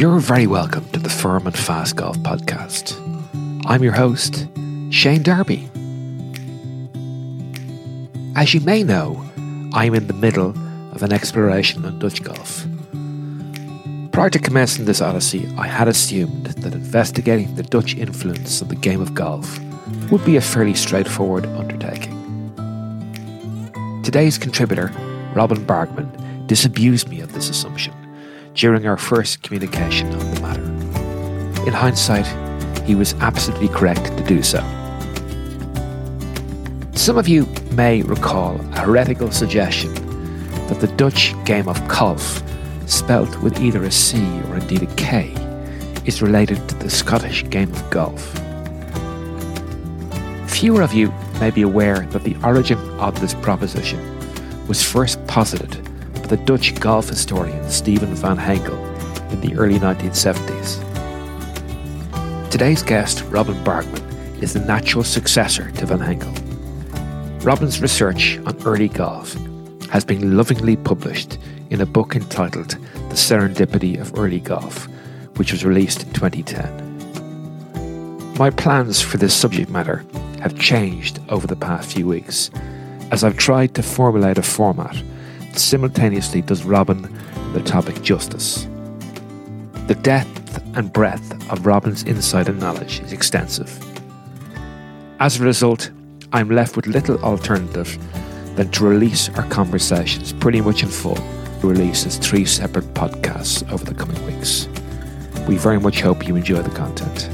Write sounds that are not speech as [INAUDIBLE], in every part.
You're very welcome to the Firm and Fast Golf Podcast. I'm your host, Shane Darby. As you may know, I'm in the middle of an exploration on Dutch golf. Prior to commencing this odyssey, I had assumed that investigating the Dutch influence on the game of golf would be a fairly straightforward undertaking. Today's contributor, Robin Bargmann, disabused me of this assumption during our first communication on the matter. In hindsight, he was absolutely correct to do so. Some of you may recall a heretical suggestion that the Dutch game of golf, spelt with either a C or indeed a K, is related to the Scottish game of golf. Fewer of you may be aware that the origin of this proposition was first posited the Dutch golf historian Steven van Hengel in the early 1970s. Today's guest, Robin Bargmann, is the natural successor to van Hengel. Robin's research on early golf has been lovingly published in a book entitled The Serendipity of Early Golf, which was released in 2010. My plans for this subject matter have changed over the past few weeks as I've tried to formulate a format simultaneously does Robin the topic justice. The depth and breadth of Robin's insight and knowledge is extensive. As a result, I'm left with little alternative than to release our conversations pretty much in full, release as three separate podcasts over the coming weeks. We very much hope you enjoy the content.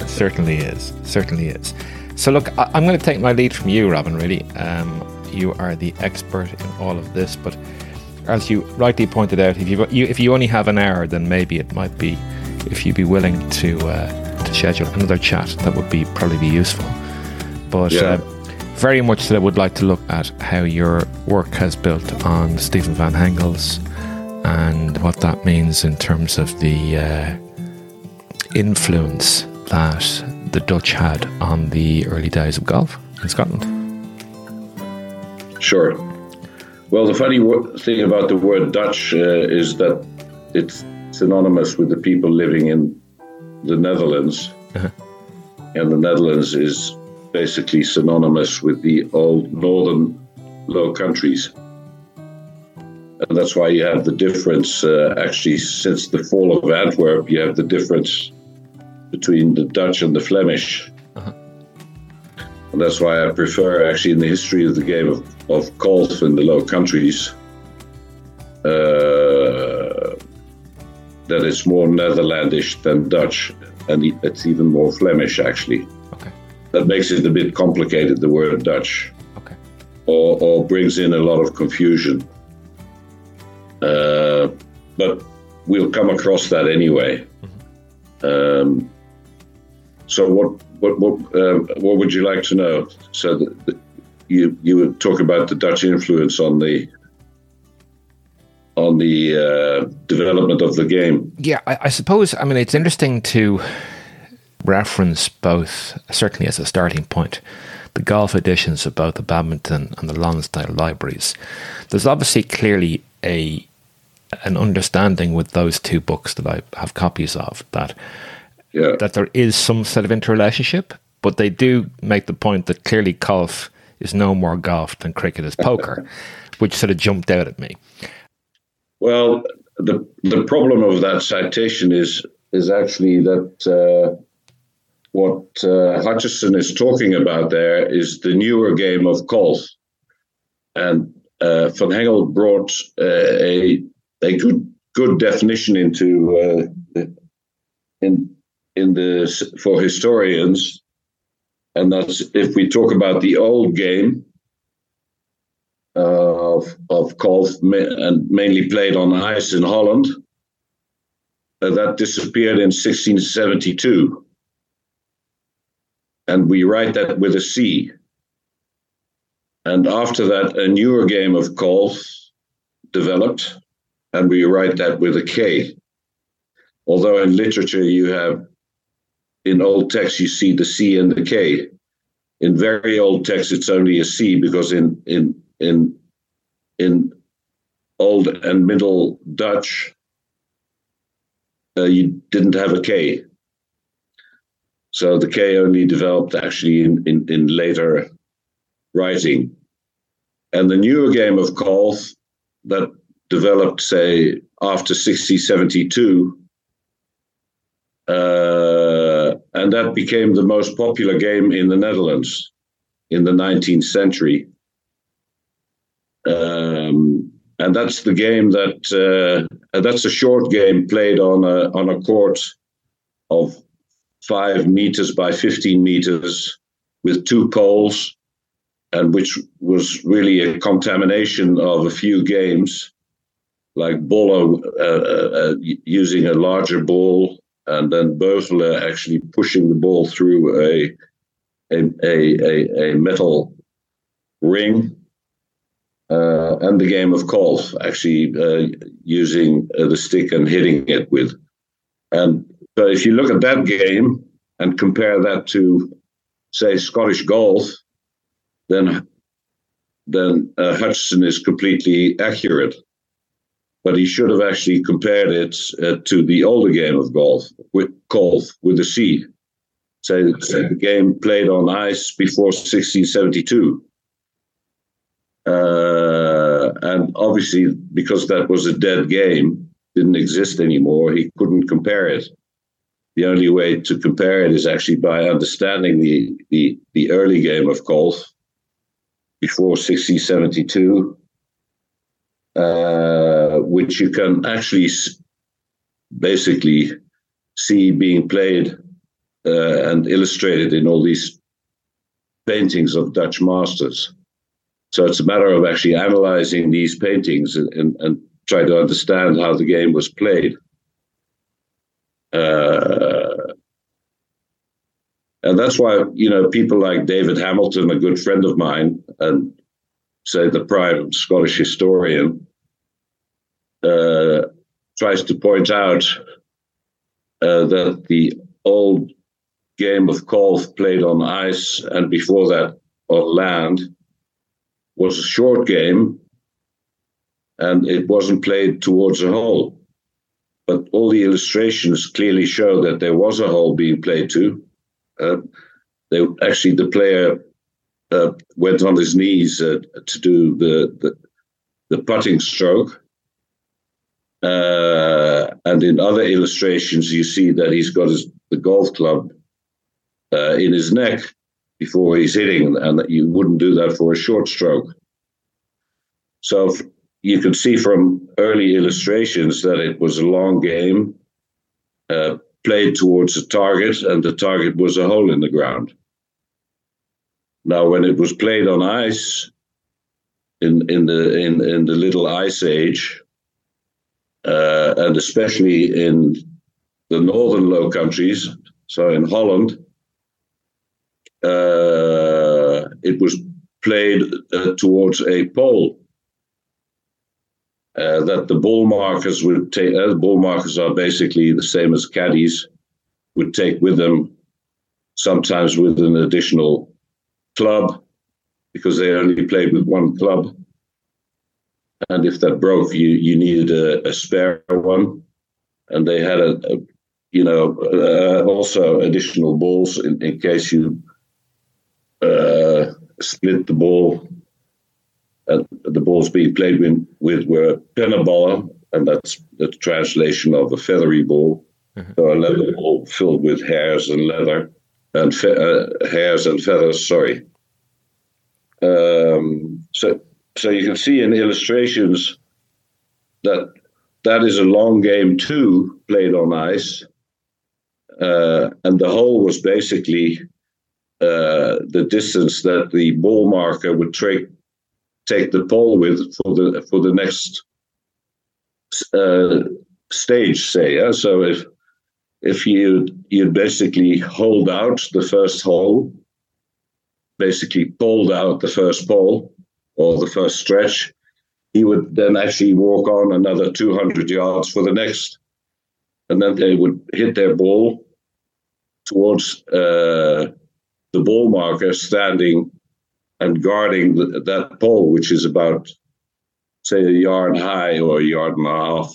It certainly is. Certainly is. So, look, I, am going to take my lead from you, Robin, really. Um, you are the expert in all of this, but as you rightly pointed out, if you, you if you only have an hour, then maybe it might be if you'd be willing to uh, to schedule another chat, that would be probably be useful. But yeah. uh, very much so, I would like to look at how your work has built on Steven Van Hengel's and what that means in terms of the uh, influence that the Dutch had on the early days of golf in Scotland? Sure. Well, the funny thing about the word Dutch uh, is that it's synonymous with the people living in the Netherlands. Uh-huh. And the Netherlands is basically synonymous with the old northern Low Countries. And that's why you have the difference, uh, actually, since the fall of Antwerp, you have the difference between the Dutch and the Flemish. Uh-huh. And that's why I prefer, actually, in the history of the game of, of golf in the Low Countries, uh, that it's more Netherlandish than Dutch, and it's even more Flemish, actually. Okay. That makes it a bit complicated, the word Dutch. Okay. Or, or brings in a lot of confusion. Uh, but we'll come across that anyway. Mm-hmm. Um, so what what what um, what would you like to know? So that you you would talk about the Dutch influence on the on the uh, development of the game. Yeah, I, I, suppose. I mean, it's interesting to reference both, certainly as a starting point, the golf editions of both the badminton and the Lonsdale libraries. There's obviously clearly a an understanding with those two books that I have copies of that yeah. that there is some sort of interrelationship, but they do make the point that clearly golf is no more golf than cricket is poker, [LAUGHS] which sort of jumped out at me. Well, the the problem of that citation is is actually that uh, what uh, Hutchinson is talking about there is the newer game of golf, and uh, Van Hengel brought uh, a a good good definition into uh, in in the for historians, and that's if we talk about the old game uh, of of golf and mainly played on ice in Holland, uh, that disappeared in 1672, and we write that with a C. And after that, a newer game of golf developed, and we write that with a K. Although in literature you have in old text you see the C and the K. In very old text, it's only a C because in in in in Old and Middle Dutch, uh, you didn't have a K. So the K only developed actually in, in, in later writing. And the newer game of golf that developed, say, after 1672, uh, and that became the most popular game in the Netherlands in the 19th century. Um, and that's the game that uh, that's a short game played on a on a court of five meters by 15 meters with two poles, and which was really a contamination of a few games, like Bolle uh, uh, uh using a larger ball, and then Beugelen actually pushing the ball through a a, a, a metal ring uh, and the game of golf, actually uh, using uh, the stick and hitting it with. And so if you look at that game and compare that to, say, Scottish golf, then then uh, Hutchinson is completely accurate. But he should have actually compared it uh, to the older game of golf, with golf with the C. Say, say the game played on ice before 1672 uh, and obviously, because that was a dead game, didn't exist anymore, he couldn't compare it. The only way to compare it is actually by understanding the, the, the early game of golf before 1672, uh, which you can actually basically see being played uh, and illustrated in all these paintings of Dutch masters. So it's a matter of actually analyzing these paintings and, and, and try to understand how the game was played. Uh, and that's why, you know, people like David Hamilton, a good friend of mine, and say the prime Scottish historian, uh, tries to point out uh, that the old game of golf played on ice and before that on land was a short game and it wasn't played towards a hole. But all the illustrations clearly show that there was a hole being played to. Uh, they actually the player uh, went on his knees uh, to do the, the, the putting stroke. Uh, and in other illustrations, you see that he's got his, the golf club uh, in his neck before he's hitting, and that you wouldn't do that for a short stroke. So you can see from early illustrations that it was a long game, uh, played towards a target, and the target was a hole in the ground. Now, when it was played on ice, in in the in in the Little Ice Age, uh, and especially in the northern Low Countries, so in Holland, uh, it was played uh, towards a pole. Uh, that the ball markers would take. Uh, ball markers are basically the same as caddies would take with them, sometimes with an additional club, because they only played with one club. And if that broke, you you needed a, a spare one, and they had a, a you know uh, also additional balls in, in case you uh, split the ball. And the balls being played with, with were pinnaballen, and that's the translation of a feathery ball. Mm-hmm. So a leather ball filled with hairs and leather and fe- uh, hairs and feathers. Sorry. Um, so, so you can see in illustrations that that is a long game too, played on ice, uh, and the hole was basically uh, the distance that the ball marker would take take the pole with for the for the next uh, stage. Say, yeah? so if if you you basically hold out the first hole, basically pulled out the first pole or the first stretch, he would then actually walk on another 200 yards for the next, and then they would hit their ball towards. Uh, the ball marker standing and guarding the, that pole, which is about say, a yard high or a yard and a half,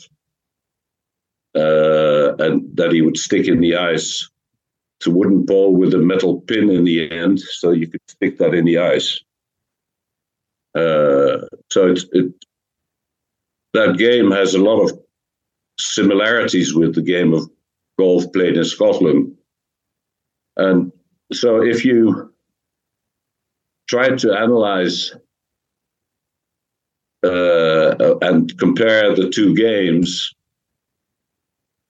uh, and that he would stick in the ice. It's a wooden ball with a metal pin in the end, so you could stick that in the ice. Uh, so it's, it, that game has a lot of similarities with the game of golf played in Scotland. And so if you try to analyze uh, and compare the two games,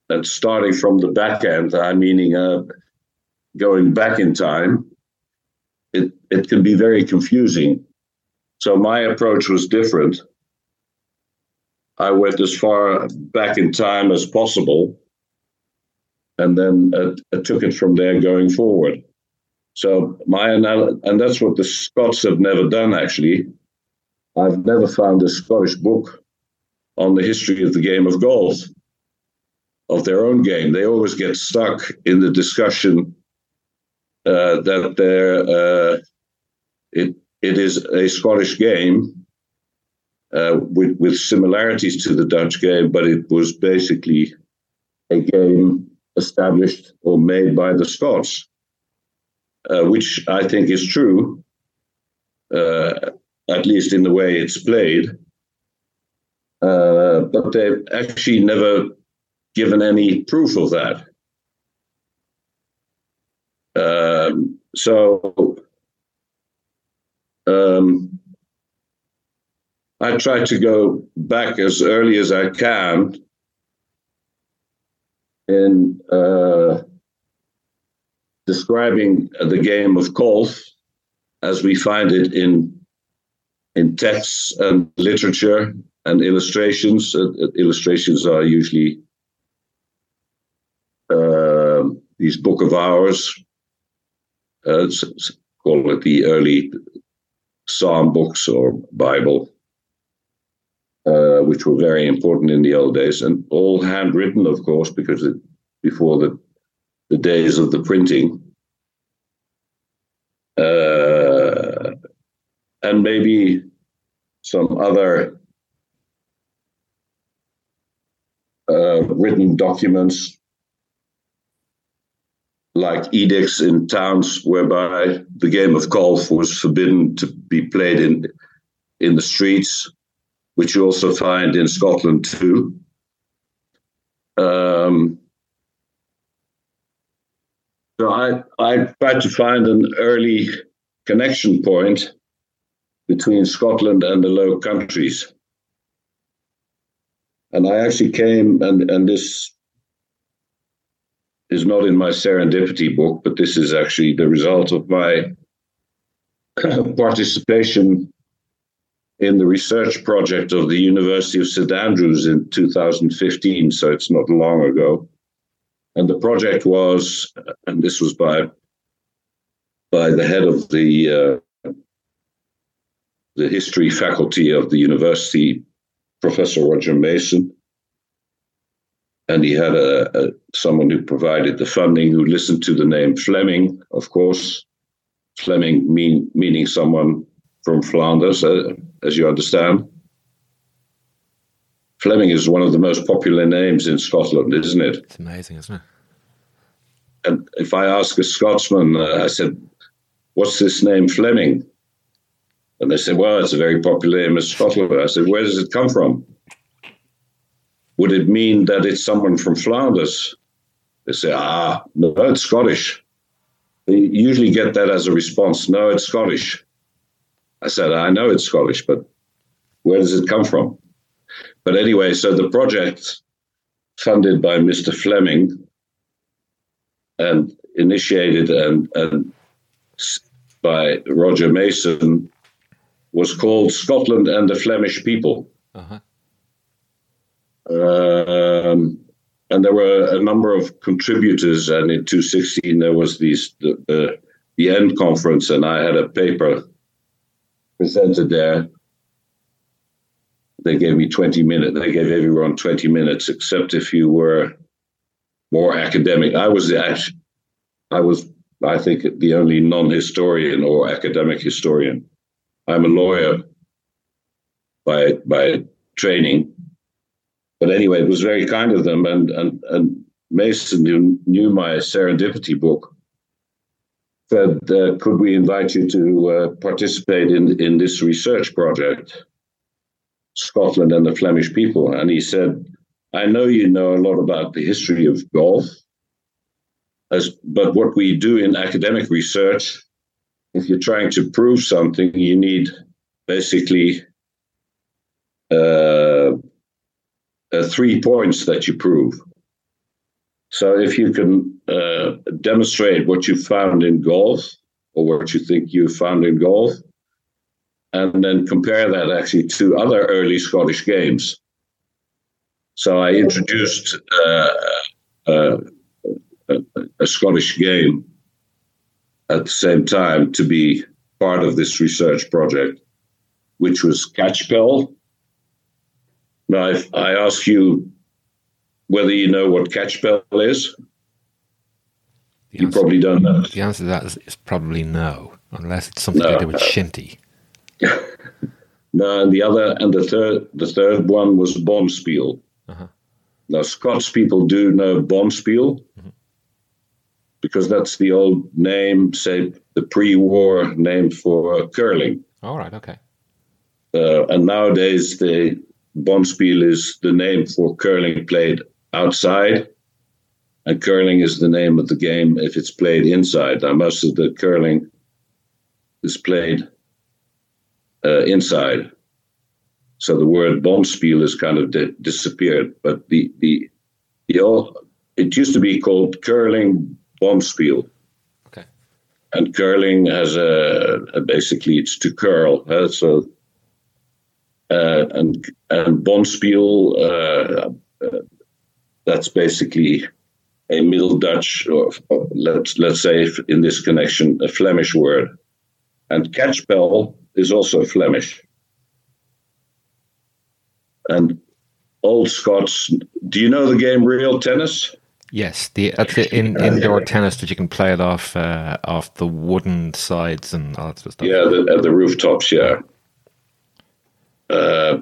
and starting from the back end, I meaning uh, going back in time, it, it can be very confusing. So my approach was different. I went as far back in time as possible and then uh, I took it from there going forward. So my anal- and that's what the Scots have never done actually. I've never found a Scottish book on the history of the game of golf, of their own game. They always get stuck in the discussion uh, that uh, it it is a Scottish game uh, with with similarities to the Dutch game, but it was basically a game established or made by the Scots, uh, which I think is true, uh, at least in the way it's played. Uh, but they've actually never given any proof of that. Um, so um, I try to go back as early as I can in uh, describing the game of golf as we find it in in texts and literature and illustrations. Uh, illustrations are usually uh, these book of hours. Uh, call it the early psalm books or Bible. Uh, which were very important in the old days, and all handwritten, of course, because it, before the the days of the printing. Uh, and maybe some other uh, written documents like edicts in towns whereby the game of golf was forbidden to be played in in the streets which you also find in Scotland too. Um, so I, I tried to find an early connection point between Scotland and the Low Countries. And I actually came, and, and this is not in my serendipity book, but this is actually the result of my [CLEARS THROAT] participation in the research project of the University of St Andrews in 2015, so it's not long ago. And the project was, and this was by by the head of the uh, the history faculty of the university, Professor Roger Mason, and he had a, a someone who provided the funding who listened to the name Fleming, of course. Fleming mean, meaning someone from Flanders, uh, as you understand. Fleming is one of the most popular names in Scotland, isn't it? It's amazing, isn't it? And if I ask a Scotsman, uh, I said, What's this name Fleming? And they said, Well, it's a very popular name in Scotland. I said, Where does it come from? Would it mean that it's someone from Flanders? They say, Ah, no, it's Scottish. They usually get that as a response. No, it's Scottish. I said, I know it's Scottish, but where does it come from? But anyway, so the project funded by Mr. Fleming and initiated and, and by Roger Mason was called Scotland and the Flemish People. Uh-huh. Um, and there were a number of contributors, and in 2016 there was these the, the, the end conference, and I had a paper presented there. They gave me 20 minutes. They gave everyone 20 minutes, except if you were more academic. I was actually, I was, I think, the only non-historian or academic historian. I'm a lawyer, by by training. But anyway, it was very kind of them. And and and Mason, who knew my serendipity book, said, uh, "Could we invite you to uh, participate in in this research project, Scotland and the Flemish people?" And he said, "I know you know a lot about the history of golf." As, but what we do in academic research, if you're trying to prove something, you need basically uh, uh, three points that you prove. So if you can uh, demonstrate what you found in golf or what you think you found in golf, and then compare that actually to other early Scottish games. So I introduced uh, uh, a, a Scottish game at the same time to be part of this research project, which was catchpel. Now, if I ask you whether you know what catchpel is, The you answer, probably don't know. the answer to that is, is probably no, unless it's something No. to do with shinty. [LAUGHS] No, and the other and the third the third one was bonspiel. Uh-huh. Now Scots people do know bonspiel because that's the old name, say the pre-war name for curling. All right, okay. Uh, and nowadays the bonspiel is the name for curling played outside, and curling is the name of the game if it's played inside. Now most of the curling is played uh, inside, so the word bonspiel has kind of di- disappeared. But the the the old, it used to be called curling bonspiel. Okay. And curling has a, a basically it's to curl. Uh, so uh, and and bonspiel uh, uh, that's basically a Middle Dutch or, let's let's say in this connection a Flemish word, and catchpel is also Flemish. And old Scots, do you know the game real tennis? Yes, the the in, indoor tennis that you can play it off uh, off the wooden sides and all that sort of stuff. Yeah, the, at the rooftops, yeah. Uh,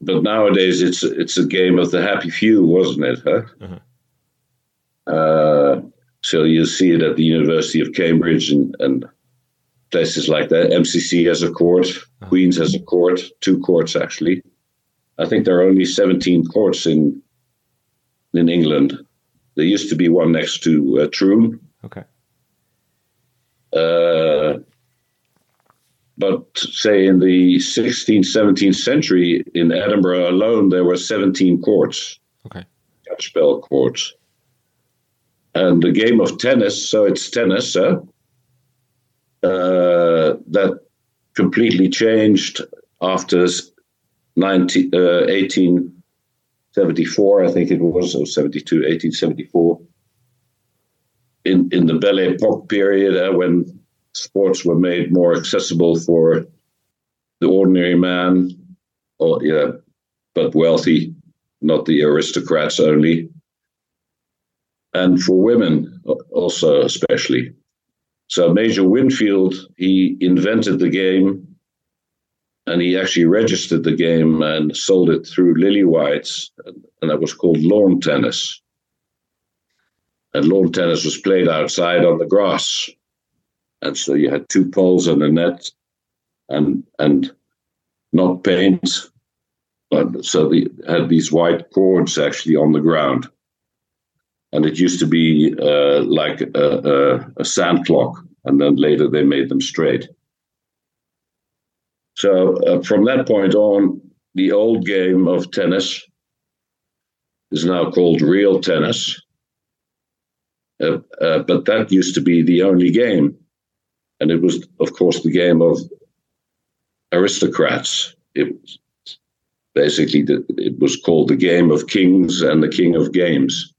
but nowadays it's it's a game of the happy few, wasn't it? Huh? Uh-huh. Uh, so you see it at the University of Cambridge and, and places like that. MCC has a court, Queens has a court, two courts actually. I think there are only 17 courts in in England. There used to be one next to uh, Troon. Okay. Uh, but say in the 16th, 17th century in Edinburgh alone, there were 17 courts, Okay. catchpel courts. And the game of tennis, so it's tennis, huh? uh, that completely changed after 19, uh, 1874, I think it was, or 72, 1874. In, in the Belle Epoque period, uh, when sports were made more accessible for the ordinary man, or yeah, but wealthy, not the aristocrats only, and for women also, especially. So Major Wingfield, he invented the game, and he actually registered the game and sold it through Lillywhite's, and that was called lawn tennis. And lawn tennis was played outside on the grass. And so you had two poles and a net and and not paint. But so they had these white cords actually on the ground. And it used to be uh, like a, a, a sand clock, and then later they made them straight. So uh, from that point on, the old game of tennis is now called real tennis. Uh, uh, but that used to be the only game. And it was, of course, the game of aristocrats. It was basically the, it was called the game of kings and the king of games.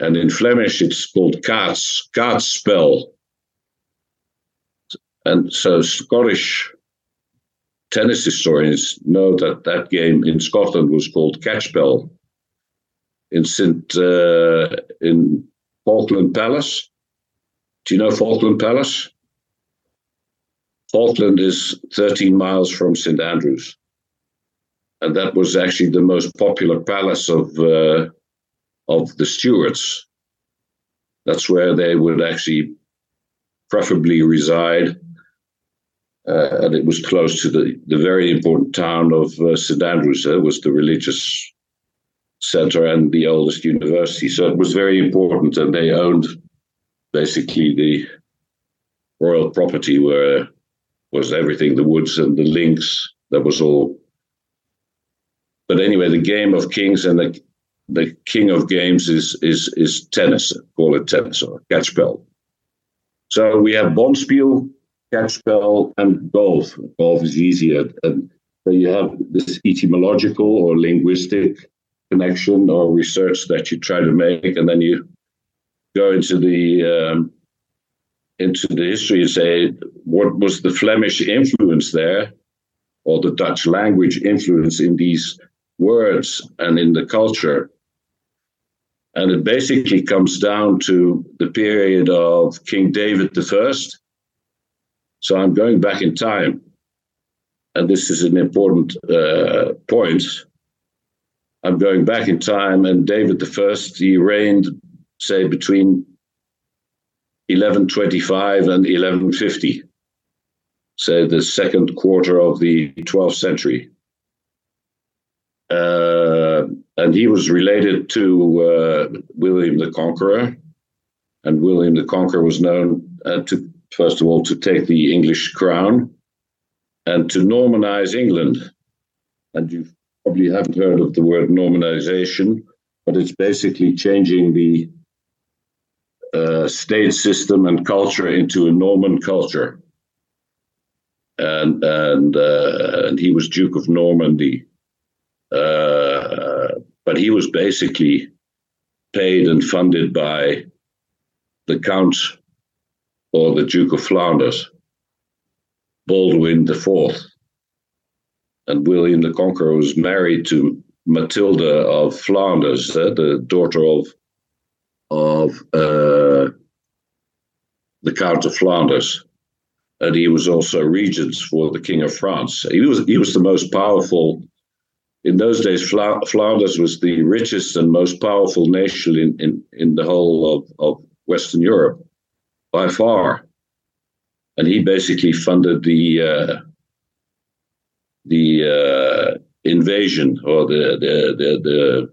And in Flemish, it's called kaats, kaatspel. And so Scottish tennis historians know that that game in Scotland was called catchpel. In St. Uh, in Falkland Palace. Do you know Falkland Palace? Falkland is 13 miles from St Andrews, and that was actually the most popular palace of uh, of the Stuarts. That's where they would actually preferably reside. Uh, and it was close to the, the very important town of uh, St Andrews. It was the religious center and the oldest university. So it was very important, and they owned basically the royal property where was everything the woods and the links. That was all. But anyway, the game of kings and the the king of games is is is tennis. Call it tennis or catchpel. So we have bonspiel, catchpel, and golf. Golf is easier, and so you have this etymological or linguistic connection or research that you try to make, and then you go into the um, into the history and say what was the Flemish influence there, or the Dutch language influence in these words and in the culture. And it basically comes down to the period of King David I. So I'm going back in time. And this is an important uh, point. I'm going back in time, and David I, he reigned, say, between 1125 and 1150, say the second quarter of the 12th century. Uh, and he was related to uh, William the Conqueror. And William the Conqueror was known uh, to, first of all, to take the English crown and to Normanize England. And you probably haven't heard of the word Normanization, but it's basically changing the uh, state system and culture into a Norman culture. And and uh, and he was Duke of Normandy, uh, but he was basically paid and funded by the Count or the Duke of Flanders, Baldwin IV. And William the Conqueror was married to Matilda of Flanders, uh, the daughter of of uh, the Count of Flanders, and he was also regent for the King of France. He was he was the most powerful. In those days, Flanders was the richest and most powerful nation in, in, in the whole of, of Western Europe by far. And he basically funded the uh, the uh, invasion or the the, the the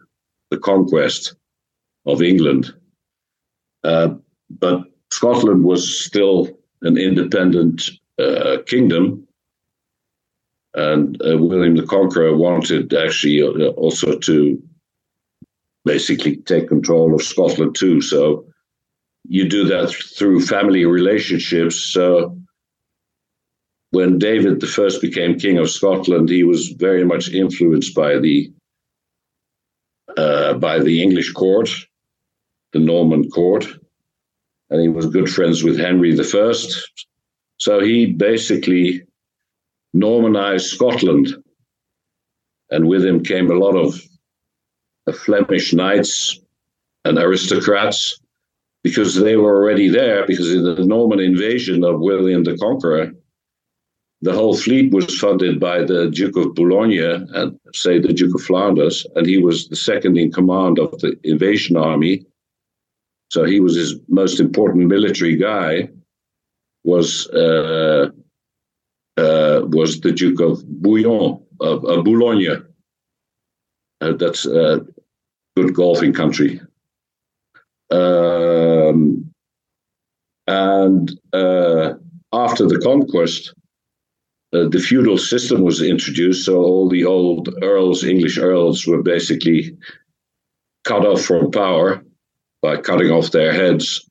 the conquest of England uh, but Scotland was still an independent uh, kingdom, and uh, William the Conqueror wanted actually uh, also to basically take control of Scotland too. So you do that through family relationships. So when David First became king of Scotland, he was very much influenced by the uh, by the English court the Norman court, and he was good friends with Henry I. So he basically Normanized Scotland, and with him came a lot of Flemish knights and aristocrats because they were already there. Because in the Norman invasion of William the Conqueror, the whole fleet was funded by the Duke of Boulogne and, say, the Duke of Flanders, and he was the second in command of the invasion army. So he was his most important military guy. Was uh, uh, was the Duke of Bouillon of, of Boulogne. Uh, that's a good golfing country. Um, and uh, after the conquest, uh, the feudal system was introduced. So all the old earls, English earls, were basically cut off from power by cutting off their heads.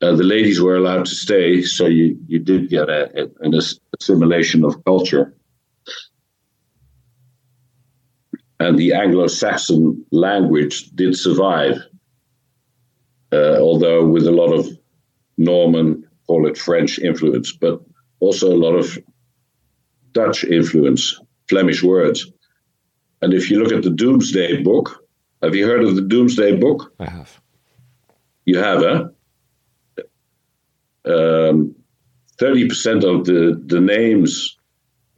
Uh, the ladies were allowed to stay, so you, you did get a, a, an assimilation of culture. And the Anglo Saxon language did survive, uh, although with a lot of Norman, call it French influence, but also a lot of Dutch influence, Flemish words. And if you look at the Domesday Book, have you heard of the Domesday Book? I have. You have, huh? Um, thirty percent of the the names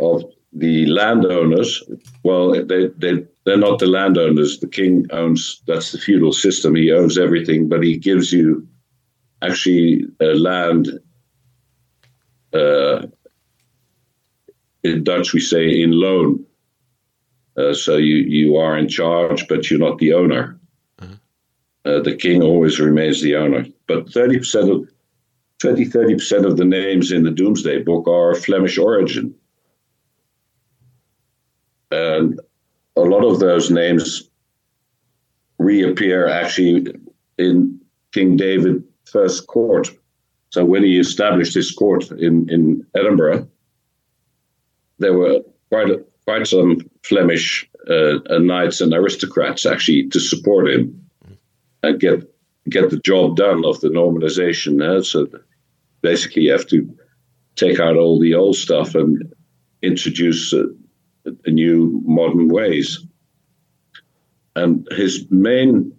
of the landowners. Well, they they they're not the landowners. The king owns. That's the feudal system. He owns everything, but he gives you actually uh, land. Uh, in Dutch, we say in loan. Uh, so you you are in charge, but you're not the owner. Uh, the king always remains the owner. But 30% of 20 30% of the names in the Domesday Book are Flemish origin. And a lot of those names reappear actually in King David first court. So when he established his court in, in Edinburgh, there were quite a, quite some Flemish uh, knights and aristocrats actually to support him and get get the job done of the Normanization. Uh, so basically, you have to take out all the old stuff and introduce uh, new modern ways. And his main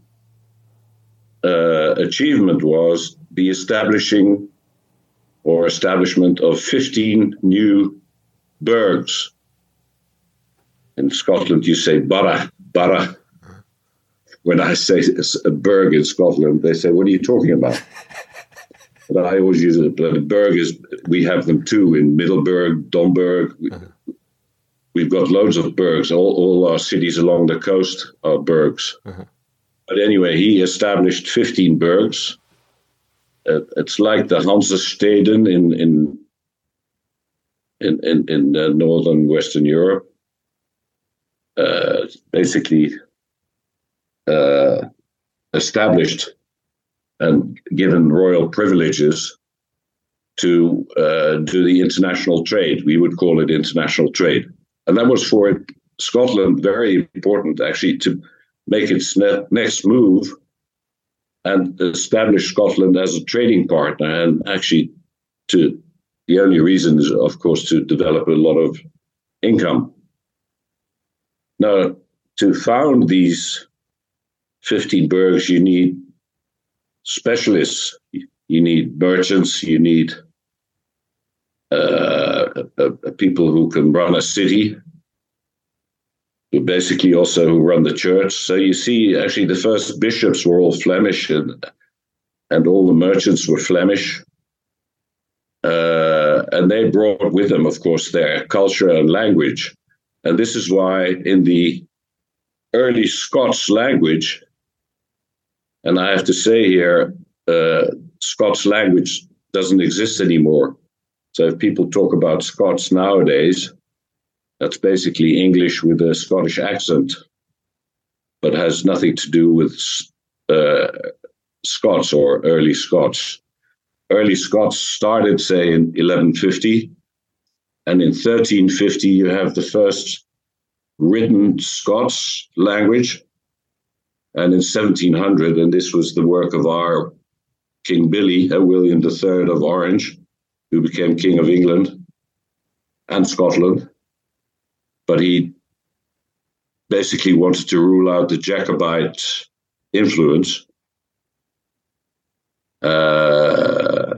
uh, achievement was the establishing or establishment of 15 new burghs. In Scotland, you say borough, borough. When I say a burgh in Scotland, they say, What are you talking about? [LAUGHS] but I always use it. But is, we have them too in Middelburg, Domburg. Uh-huh. We've got loads of burghs. All, all our cities along the coast are burghs. Uh-huh. But anyway, he established 15 burghs. Uh, it's like the Hansesteden in in in in, in uh, northern Western Europe. Uh, basically, uh, established and given royal privileges to uh, do the international trade. We would call it international trade and that was for Scotland very important actually to make its ne- next move and establish Scotland as a trading partner and actually to the only reason is of course to develop a lot of income now to found these 15 burghs you need specialists you need merchants you need uh, uh, people who can run a city, who basically also who run the church. So you see, actually, the first bishops were all Flemish, and and all the merchants were Flemish. Uh, and they brought with them, of course, their culture and language. And this is why in the early Scots language, and I have to say here, uh, Scots language doesn't exist anymore. So if people talk about Scots nowadays, that's basically English with a Scottish accent, but has nothing to do with uh, Scots or early Scots. Early Scots started, say, in 1150, and in 1350 you have the first written Scots language, and in 1700, and this was the work of our King Billy, uh, William III of Orange, who became King of England and Scotland. But he basically wanted to rule out the Jacobite influence. Uh,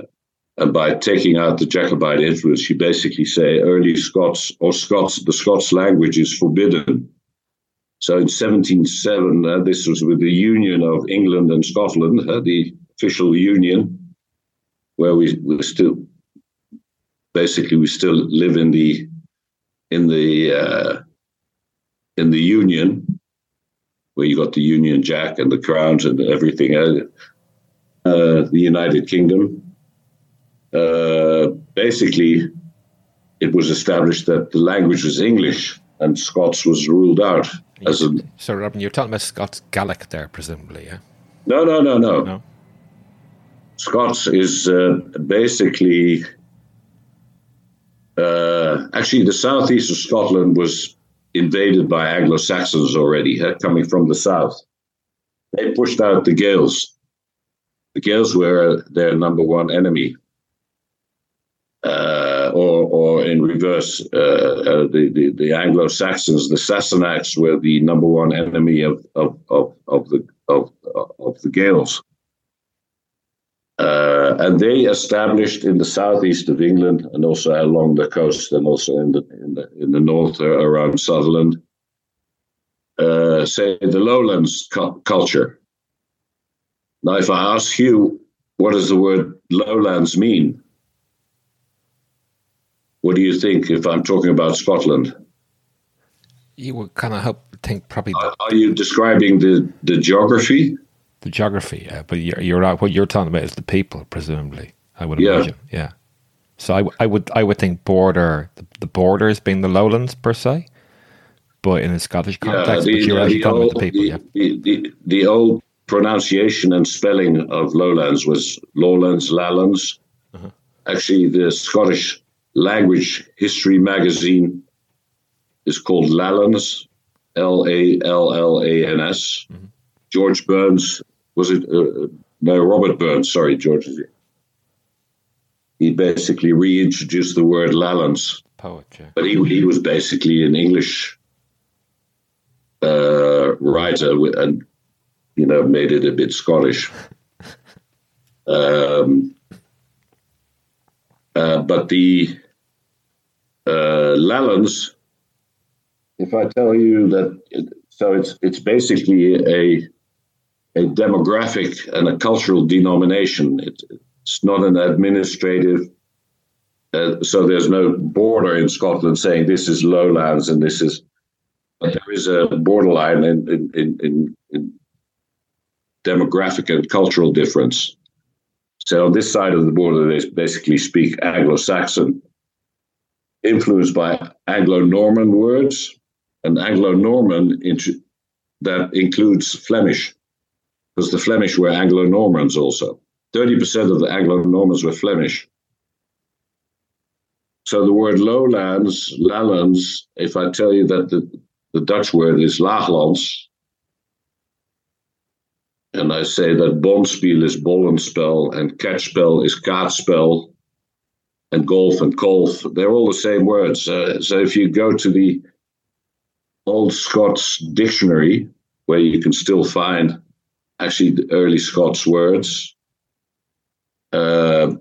and by taking out the Jacobite influence, you basically say early Scots or Scots, the Scots language is forbidden. So in 1707, uh, this was with the union of England and Scotland, uh, the official union, where we were still basically we still live in the in the uh, in the Union, where you got the Union Jack and the crowns and everything. Uh, uh, the United Kingdom. Uh, basically, it was established that the language was English and Scots was ruled out as a. So, Robin, you're talking about Scots Gaelic there, presumably, yeah? No, no, no, no. no? Scots is uh, basically uh, actually, the southeast of Scotland was invaded by Anglo Saxons already, uh, coming from the south. They pushed out the Gaels. The Gaels were their number one enemy. Uh, or, or in reverse, uh, uh, the, the, the Anglo Saxons, the Sassenachs, were the number one enemy of, of, of, of, the, of, of the Gaels. Uh, and they established in the southeast of England and also along the coast and also in the in the, in the north uh, around Sutherland, uh, say the lowlands cu- culture. Now, if I ask you, what does the word lowlands mean? What do you think if I'm talking about Scotland? You would kind of help think probably. Are, are you describing the, the geography? The geography, yeah, but you're, you're right. What you're talking about is the people, presumably. I would Yeah. imagine, yeah. So I would I would think border the, the borders being the lowlands per se, but in a Scottish context. but you're actually talking about the people, the, yeah. the, the, the old pronunciation and spelling of lowlands was lowlands, lallands. Uh-huh. Actually, the Scottish language history magazine is called Lallans, L A L L A N S. Mm-hmm. George Burns was it? Uh, no, Robert Burns. Sorry, George. He basically reintroduced the word Lallans Poet, yeah. but he he was basically an English uh, writer and you know made it a bit Scottish. [LAUGHS] Um, uh, but the uh, if I tell you that, so it's it's basically a a demographic and a cultural denomination. It, it's not an administrative uh, so there's no border in Scotland saying this is lowlands and this is. But there is a borderline in in, in, in, in demographic and cultural difference. So on this side of the border, they basically speak Anglo-Saxon, influenced by Anglo-Norman words, and Anglo-Norman that includes Flemish, because the Flemish were Anglo-Normans also. Thirty percent of the Anglo-Normans were Flemish. So the word lowlands, Lowlands, if I tell you that the, the Dutch word is laaglands, and I say that bonspiel is bollenspel and catchspel is kaatspel, and golf and golf, they're all the same words. Uh, so if you go to the Old Scots dictionary, where you can still find actually the early Scots words, uh,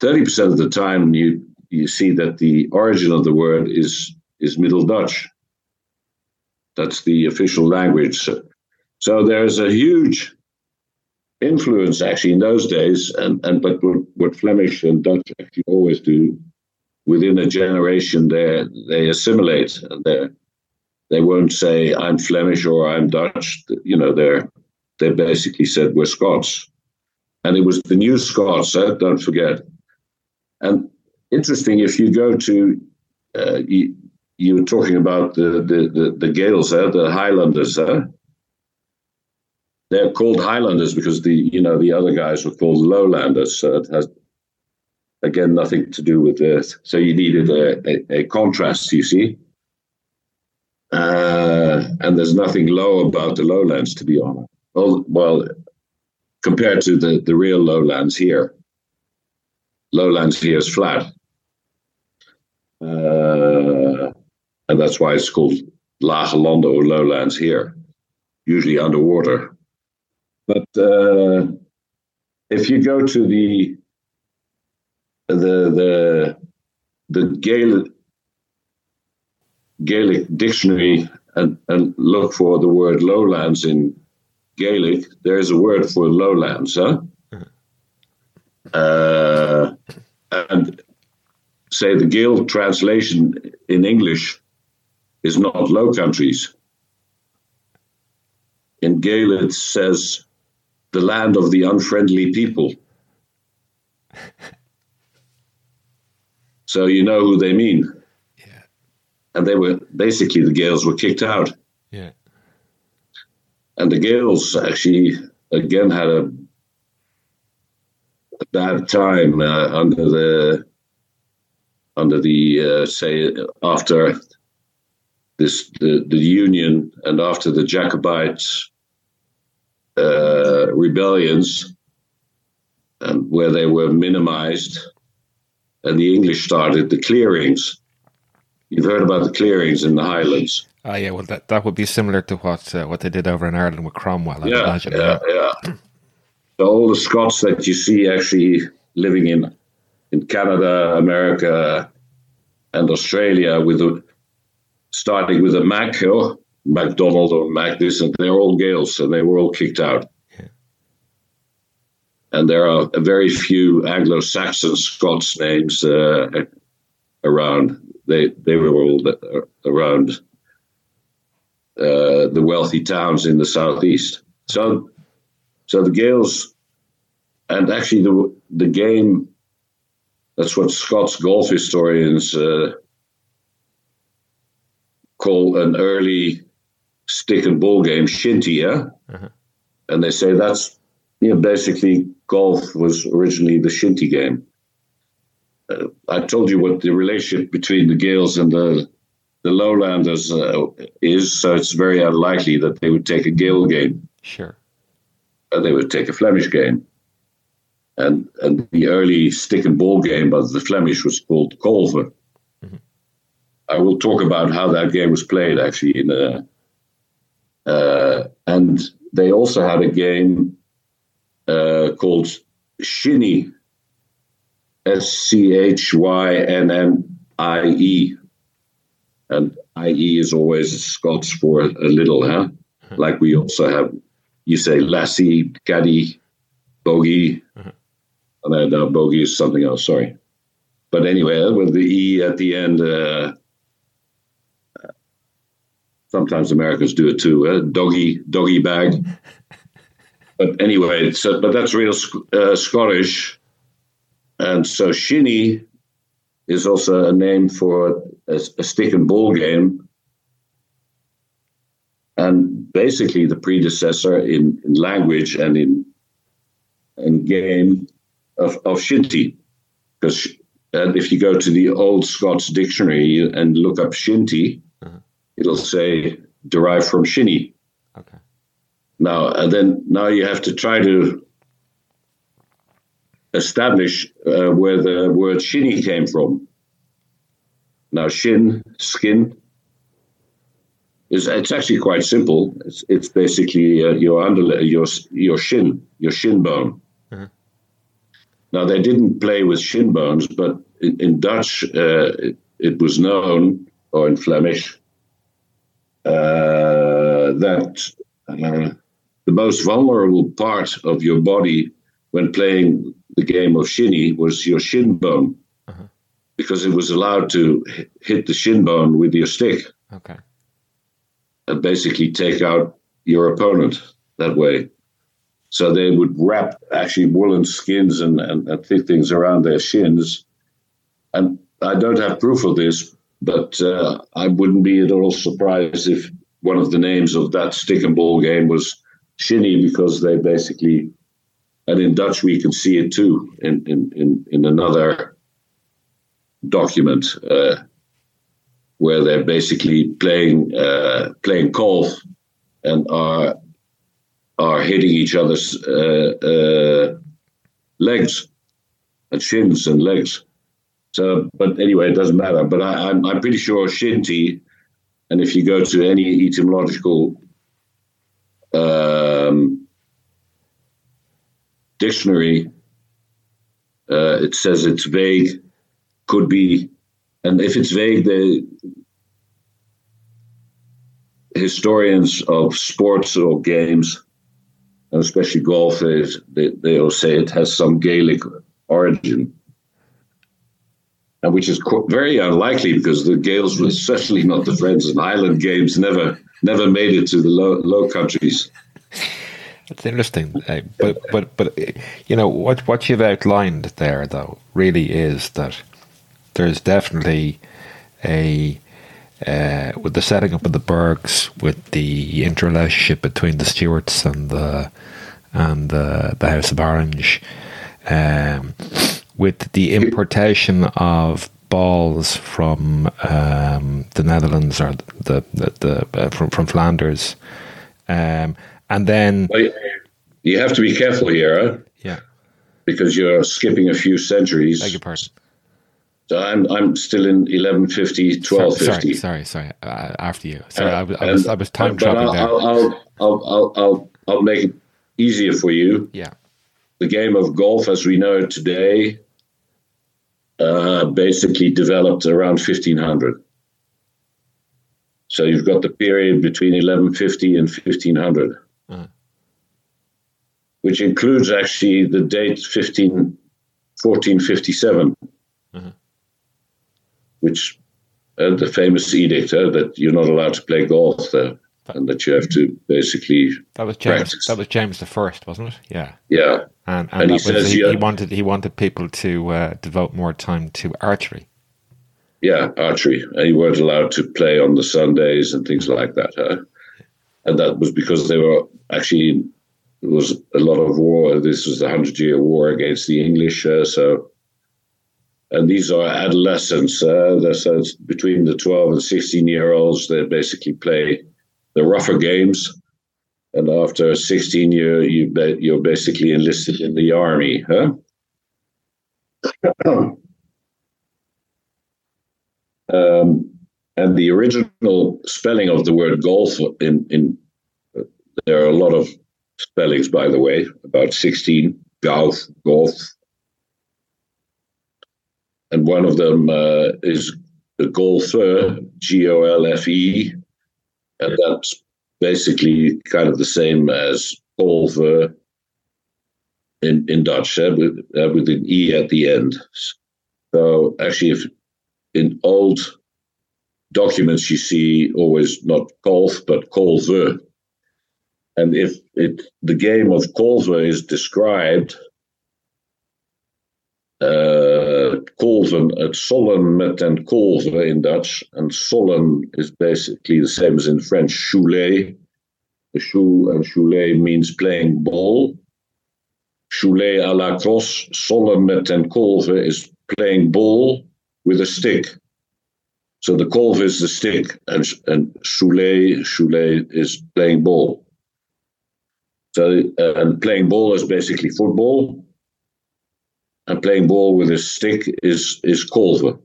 30% of the time you you see that the origin of the word is is Middle Dutch. That's the official language. So, so there's a huge influence actually in those days, and, and but what, what Flemish and Dutch actually always do, within a generation, they they assimilate and they they won't say I'm Flemish or I'm Dutch. You know, they're they basically said we're Scots, and it was the new Scots. Uh, don't forget, and interesting if you go to uh, you, you were talking about the the the, the Gaels, uh, the Highlanders. Uh, they're called Highlanders because the you know the other guys were called Lowlanders. So it has again nothing to do with this. So you needed a, a, a contrast, you see. Uh, and there's nothing low about the lowlands, to be honest. Well, well, compared to the, the real lowlands here, lowlands here is flat. Uh, and that's why it's called lage or lowlands here, usually underwater. But uh, if you go to the the the the Gaelic, Gaelic dictionary and, and look for the word lowlands in Gaelic, there's a word for lowlands, huh? Uh, and say the Gaelic translation in English is not low countries. In Gaelic, it says the land of the unfriendly people. so you know who they mean. Yeah. And they were basically the Gaels were kicked out. Yeah. And the Gaels actually again had a, a bad time uh, under the under the uh, say after this the, the Union and after the Jacobites uh, rebellions, and where they were minimized, and the English started the clearings. You've heard about the clearings in the Highlands. Oh yeah, well that, that would be similar to what uh, what they did over in Ireland with Cromwell. I Yeah, imagine. yeah, yeah. [CLEARS THROAT] all the Scots that you see actually living in in Canada, America, and Australia, with a, starting with a Mac MacDonald or Mac this, and they're all Gaels, and they were all kicked out. Yeah. And there are very few Anglo-Saxon Scots names uh, around. They they were all around uh, the wealthy towns in the southeast. So so the Gaels, and actually the the game. That's what Scots golf historians uh, call an early stick and ball game, shinty, yeah? Uh-huh. And they say that's you know basically golf was originally the shinty game. Uh, I told you what the relationship between the Gaels and the the Lowlanders uh, is, so it's very unlikely that they would take a Gael game. Sure they would take a Flemish game. And and the early stick and ball game of the Flemish was called Kolver. Mm-hmm. I will talk about how that game was played actually in a, uh, and they also had a game uh, called Shinnie, S C H Y N N I E, and I E is always Scots for a little, huh? Mm-hmm. Like we also have you say lassie, caddy, bogey. Uh-huh. And then uh, bogey is something else, sorry. But anyway, with the E at the end, uh, sometimes Americans do it too. Uh, doggy, doggy bag. [LAUGHS] but anyway, so but that's real uh, Scottish, and so shinny is also a name for a, a, stick and ball game, and basically the predecessor in, in language and in and game of, of shinty. Because and if you go to the old Scots dictionary and look up shinty. It'll say derived from shinny. Okay. Now and then now you have to try to establish uh, where the word shinny came from. Now shin, skin, it's, it's actually quite simple. It's, it's basically uh, your under your your shin, your shin bone. Uh-huh. Now they didn't play with shin bones, but in, in Dutch uh, it, it, was known, or in Flemish, that uh, the most vulnerable part of your body when playing the game of shinny was your shin bone, uh-huh. because it was allowed to hit the shin bone with your stick. Okay and basically take out your opponent that way. So they would wrap actually woolen skins and, and, and thick things around their shins. And I don't have proof of this, but uh, I wouldn't be at all surprised if one of the names of that stick and ball game was shinny because they basically, and in Dutch we can see it too in, in, in, in another document. Uh, where they're basically playing uh, playing golf and are are hitting each other's uh, uh, legs and shins and legs. So, but anyway, it doesn't matter. But I, am I'm, I'm pretty sure shinty, and if you go to any etymological um, dictionary, uh, it says it's vague, could be and if it's vague, the historians of sports or games, and especially golf, they, they'll say it has some Gaelic origin. And which is very unlikely because the Gaels were [LAUGHS] certainly not the Friends and Highland Games, never never made it to the low, low countries. It's interesting, uh, but but but you know what what you've outlined there though really is that there's definitely a uh, with the setting up of the burghs, with the interrelationship between the Stuarts and the and the, the House of Orange, um, with the importation of balls from um, the Netherlands or the the, the uh, from from Flanders, um, and then you have to be careful here, huh? yeah, because you're skipping a few centuries. Beg your pardon. So I'm I'm still in 1150, 1250. Sorry, sorry, sorry. Uh, after you. Sorry, uh, I, was, I was I was time traveling there. I'll, I'll, I'll, I'll, I'll, I'll make it easier for you. Yeah. the game of golf as we know it today uh, basically developed around 1500. So you've got the period between 1150 and 1500, uh-huh. which includes actually the date 15, 1457, uh-huh. which uh, the famous edict uh, that you're not allowed to play golf there and that you have to basically that was James practice. that was James the first wasn't it yeah yeah and, and, and he says he, he, wanted he wanted people to uh, devote more time to archery yeah archery and you weren't allowed to play on the Sundays and things like that huh? and that was because they were actually there was a lot of war this was the hundred year war against the English uh, so and these are adolescents. Uh, so between the 12 and 16 year olds. They basically play the rougher games. And after 16 years, you you're basically enlisted in the army, huh? [CLEARS THROAT] um, and the original spelling of the word golf in in there are a lot of spellings, by the way, about 16 golf, golf, and one of them uh, is the golfer, G O L F E, and that's basically kind of the same as kolver in, in Dutch, uh, with, uh, with an E at the end. So actually, if in old documents you see always not golf but kolver. And if it the game of kolver is described uh, kolven, het sollen met een kolven in Dutch. And sollen is basically the same as in French, choulet. The chou and choulet means playing ball. Choulet à la crosse, sollen met een kolven is playing ball with a stick. So the kolv is the stick, and and choulet, choulet is playing ball. So uh, and playing ball is basically football and playing ball with a stick is is kolver.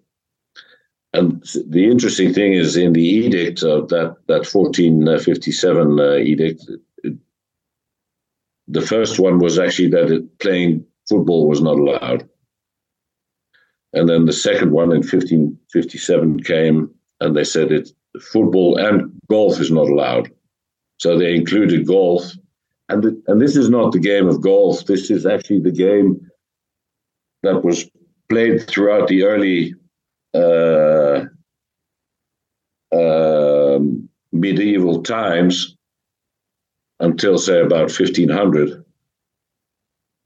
And the interesting thing is in the edict of that that 1457 uh, edict, it, the first one was actually that it, playing football was not allowed. And then the second one in 1557 came and they said it football and golf is not allowed. So they included golf. And, the, and this is not the game of golf. This is actually the game that was played throughout the early uh, uh, medieval times until say about 1500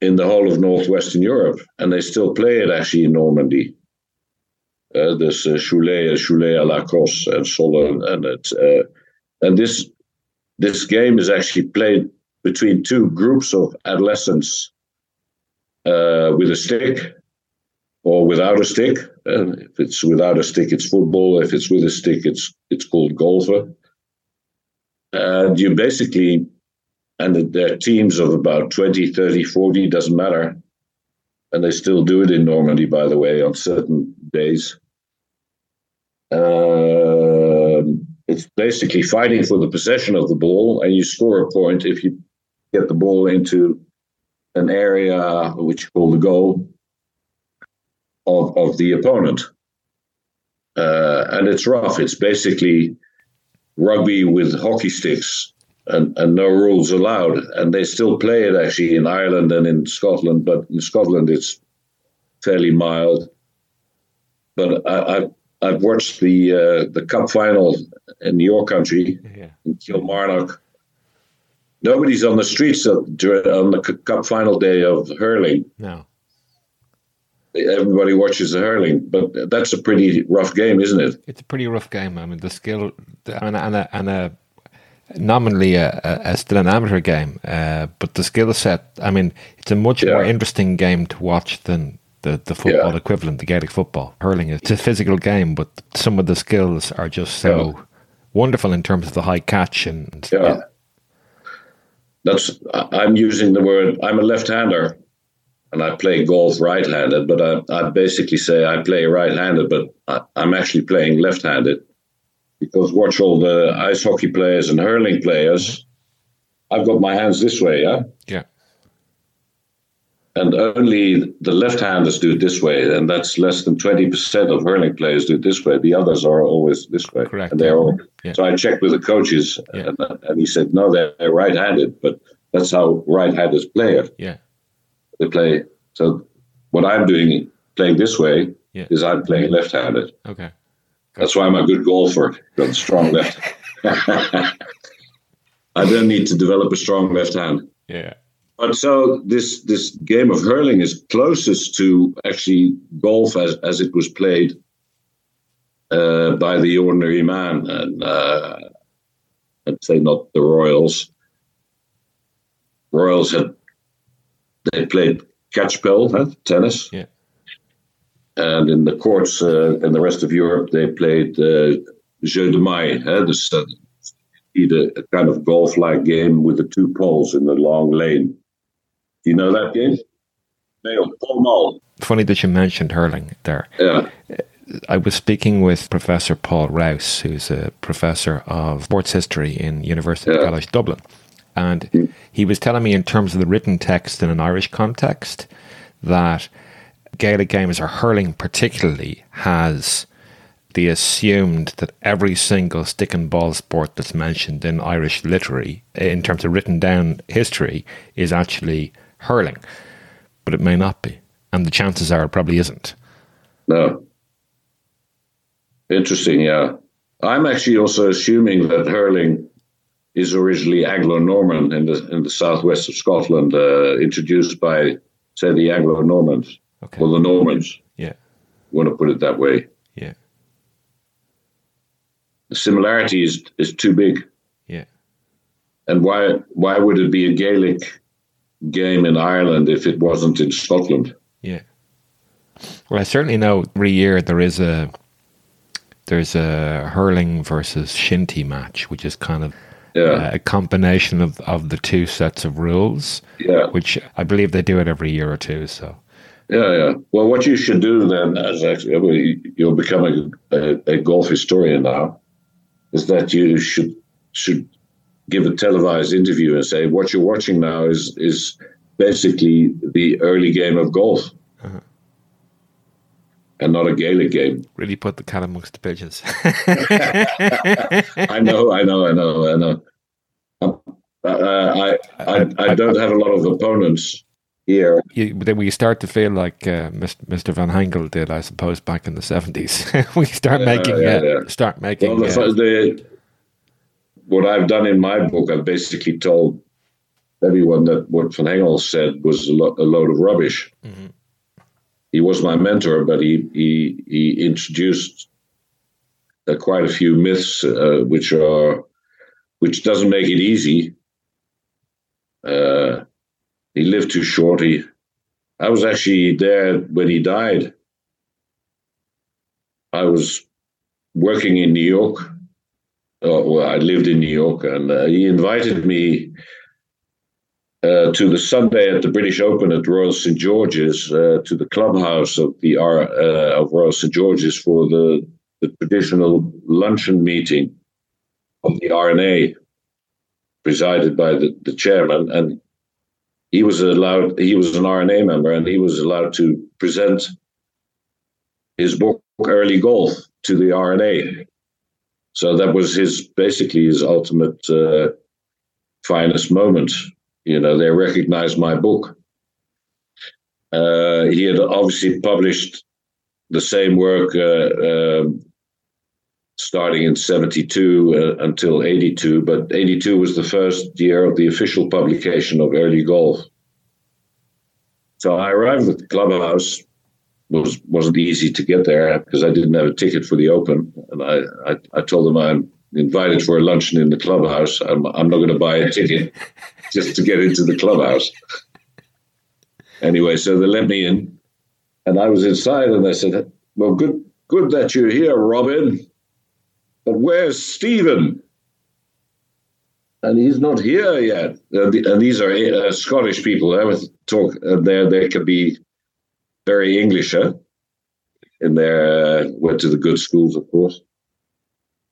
in the whole of northwestern Europe, and they still play it actually in Normandy. Uh, this uh, Choulet, Choulet à la Crosse, and sollen, and it, uh, and this this game is actually played between two groups of adolescents uh, with a stick or without a stick. And if it's without a stick, it's football. If it's with a stick, it's it's called golfer. And you basically, and there are teams of about 20, 30, 40, doesn't matter. And they still do it in Normandy, by the way, on certain days. Uh, it's basically fighting for the possession of the ball, and you score a point if you get the ball into an area which you call the goal of, of the opponent. Uh, and it's rough. It's basically rugby with hockey sticks and, and no rules allowed. And they still play it actually in Ireland and in Scotland, but in Scotland it's fairly mild. But I, have I've watched the uh, the cup final in your country yeah. in Kilmarnock Nobody's on the streets of, on the cup final day of hurling. No. Everybody watches the hurling, but that's a pretty rough game, isn't it? It's a pretty rough game. I mean, the skill and, and a, and a nominally a, a, still an amateur game, uh, but the skill set. I mean, it's a much yeah. more interesting game to watch than the, the football yeah. equivalent, the Gaelic football. Hurling is a physical game, but some of the skills are just so yeah. wonderful in terms of the high catch and yeah that's I'm using the word. I'm a left-hander, and I play golf right-handed. But I, I basically say I play right-handed, but I, I'm actually playing left-handed because watch all the ice hockey players and hurling players. I've got my hands this way, yeah. Yeah. And only the left-handers do it this way, and that's less than twenty percent of hurling players do it this way. The others are always this way, Correct, and they're all. Yeah. So I checked with the coaches, Yeah. and, and he said no, they're, they're right-handed, but that's how right-handers play it. Yeah. They play. So what I'm doing, playing this way, Yeah. is I'm playing left-handed. Okay. That's why I'm a good golfer. Got a strong left. [LAUGHS] I don't need to develop a strong left hand. Yeah. But so this this game of hurling is closest to actually golf as as it was played uh, by the ordinary man, and uh, I'd say not the Royals. Royals had they played catchpole, huh, tennis, Yeah. and in the courts uh, in the rest of Europe they played uh, jeu de maille, huh, this, uh, a, a kind of golf-like game with the two poles in the long lane. You know that game? No, Pall Mall. Funny that you mentioned hurling there. Yeah, I was speaking with Professor Paul Rouse, who's a professor of sports history in University Yeah. College Dublin. And mm. he was telling me, in terms of the written text in an Irish context, that Gaelic games or hurling particularly has the assumed that every single stick and ball sport that's mentioned in Irish literary, in terms of written down history, is actually hurling. But it may not be. And the chances are it probably isn't. no. Interesting, yeah. I'm actually also assuming that hurling is originally Anglo-Norman in the in the southwest of Scotland, uh, introduced by, say, the Anglo-Normans Okay. or the Normans. Yeah. Want to put it that way? Yeah. The similarity is is too big. Yeah. And why why would it be a Gaelic game in Ireland if it wasn't in Scotland? Yeah. Well, I certainly know every year there is a there's a hurling versus shinty match, which is kind of Yeah, uh, a combination of, of the two sets of rules, yeah, which I believe they do it every year or two. So yeah, yeah. Well, what you should do then, as actually you- you'll become a, a, a golf historian now, is that you should should give a televised interview and say what you're watching now is is basically the early game of golf, Uh-huh. and not a Gaelic game. really put the cat amongst the pigeons. [LAUGHS] I know, I know, I know, I know. Um, uh, I, I, I don't have a lot of opponents here. you, then we start to feel like uh, Mr. Van Hengel did, I suppose, back in the seventies. [LAUGHS] we start making uh, yeah. start making. Well, the, uh, the, what I've done in my book, I've basically told everyone that what Van Hengel said was a, lo- a load of rubbish. Mhm. He was my mentor, but he he, he introduced uh, quite a few myths, uh, which are which doesn't make it easy. Uh, he lived too short. He, I was actually there when he died. I was working in New York. Uh, well, I lived in New York, and uh, he invited me uh, to the Sunday at the British Open at Royal St George's uh, to the clubhouse of the uh, of Royal St George's for the, the traditional luncheon meeting of the R&A, presided by the, the chairman, and he was allowed. He was an R&A member, and he was allowed to present his book Early Golf to the R&A. So that was his basically his ultimate uh, finest moment. You know, they recognized my book. Uh, he had obviously published the same work uh, um, starting in 72 uh, until 82, but 82 was the first year of the official publication of Early Golf. So I arrived at the clubhouse was wasn't easy to get there because I didn't have a ticket for the Open, and I I, I told them I'm invited for a luncheon in the clubhouse. I'm I'm not going to buy a ticket [LAUGHS] just to get into the clubhouse. Anyway, so they let me in, and I was inside, and they said, "Well, good good that you're here, Robin, but where's Stephen?" And he's not here yet. And, the- and these are uh, Scottish people. They would talk. Uh, there, they could be very English, huh? In their uh, went to the good schools, of course.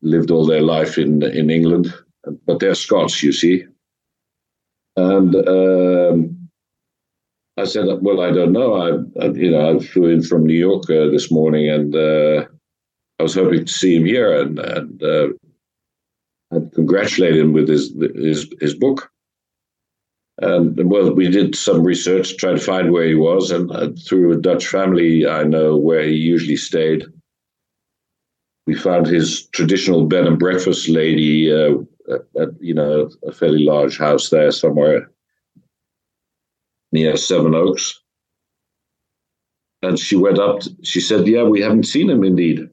Lived all their life in in England, but they're Scots, you see. And um, I said, well, I don't know. I, I you know, I flew in from New York uh, this morning, and uh, I was hoping to see him here, and and uh, I'd congratulate him with his his his book. And well, we did some research to try to find where he was, and uh, through a Dutch family I know where he usually stayed. We found his traditional bed and breakfast lady uh, at, at, you know a fairly large house there somewhere near Sevenoaks. And she went up. To, she said, "Yeah, we haven't seen him indeed."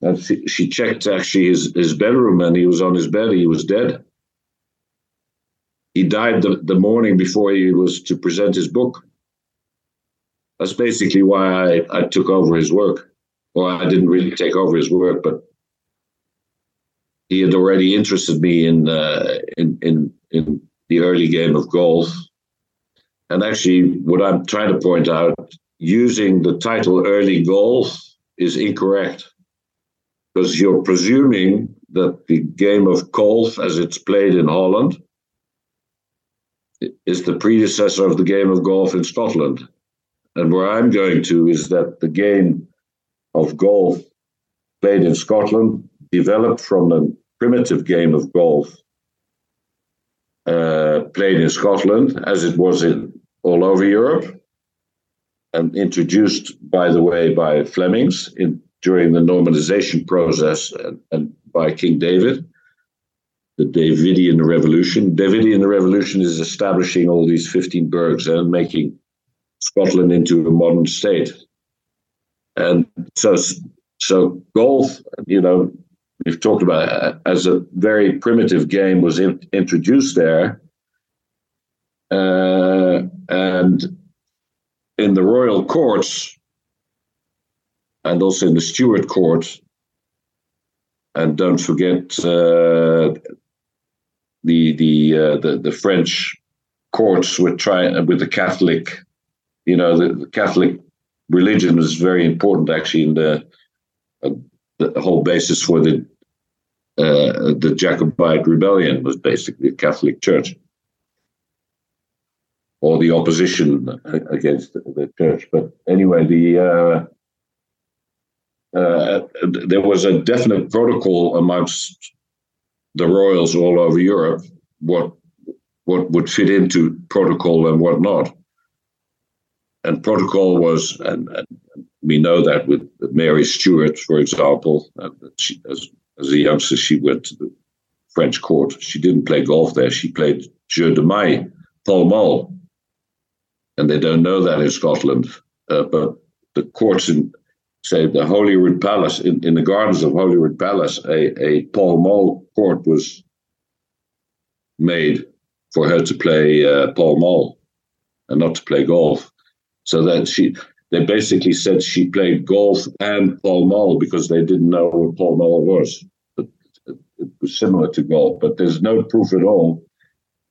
And she, she checked actually his his bedroom, and he was on his bed. He was dead. He died the, the morning before he was to present his book. That's basically why I, I took over his work. Well, I didn't really take over his work, but he had already interested me in uh, in in in the early game of golf and actually, what I'm trying to point out, using the title early golf is incorrect because you're presuming that the game of golf, as it's played in Holland, is the predecessor of the game of golf in Scotland. And where I'm going to is that the game of golf played in Scotland developed from a primitive game of golf uh, played in Scotland, as it was in all over Europe, and introduced, by the way, by Flemings in, during the Normanization process and, and by King David, the Davidian Revolution. Davidian Revolution is establishing all these 15 burghs and making Scotland into a modern state. And so, so golf, you know, we've talked about it, as a very primitive game was in, introduced there. Uh, and in the royal courts, and also in the Stuart court, and don't forget uh, the the, uh, the the French courts were trying with the Catholic, you know, the, the Catholic religion was very important actually in the uh, the whole basis for the uh, the Jacobite rebellion was basically the Catholic Church or the opposition against the church. But anyway, the uh, uh, there was a definite protocol amongst the royals all over Europe what what would fit into protocol and what not. And protocol was, and, and we know that with Mary Stuart, for example, she, as as a youngster, she went to the French court. She didn't play golf there. She played Jeu de Maille, Pall Mall. And they don't know that in Scotland. Uh, but the courts in, say, the Holyrood Palace, in, in the gardens of Holyrood Palace, a, a Pall Mall court was made for her to play uh, Pall Mall and not to play golf. So that she, they basically said she played golf and Pall Mall because they didn't know what Pall Mall was. But it was similar to golf, but there's no proof at all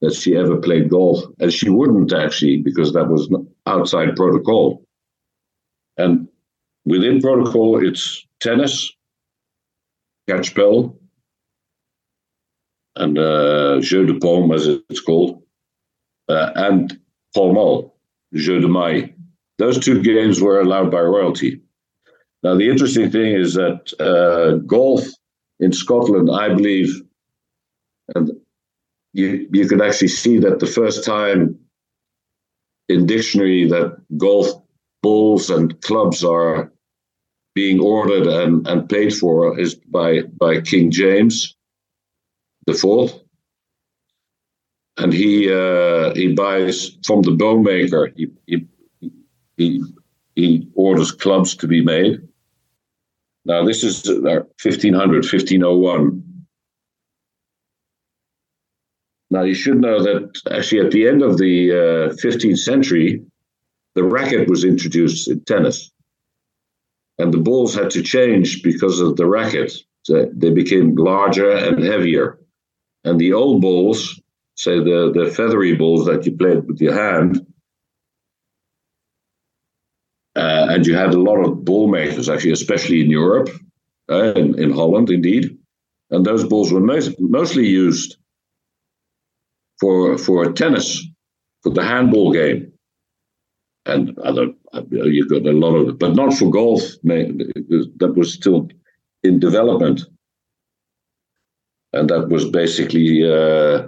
that she ever played golf, and she wouldn't actually because that was outside protocol. And within protocol, it's tennis, catch catchpel, and uh, jeu de paume, as it's called, uh, and pall mall, jeu de maille. Those two games were allowed by royalty. Now, the interesting thing is that uh, golf in Scotland, I believe, and you, you could actually see that the first time in dictionary that golf balls and clubs are being ordered and, and paid for is by, by King James the Fourth. And he uh, he buys from the bowmaker. He, he he he orders clubs to be made. Now this is 1500, uh, 1501. Now, you should know that actually at the end of the uh, 15th century, the racket was introduced in tennis. And the balls had to change because of the racket. So they became larger and heavier. And the old balls, say the, the feathery balls that you played with your hand, uh, and you had a lot of ball makers, actually, especially in Europe, uh, in, in Holland, indeed. And those balls were most, mostly used for for tennis, for the handball game. And other you got a lot of but not for golf. That was still in development, and that was basically uh,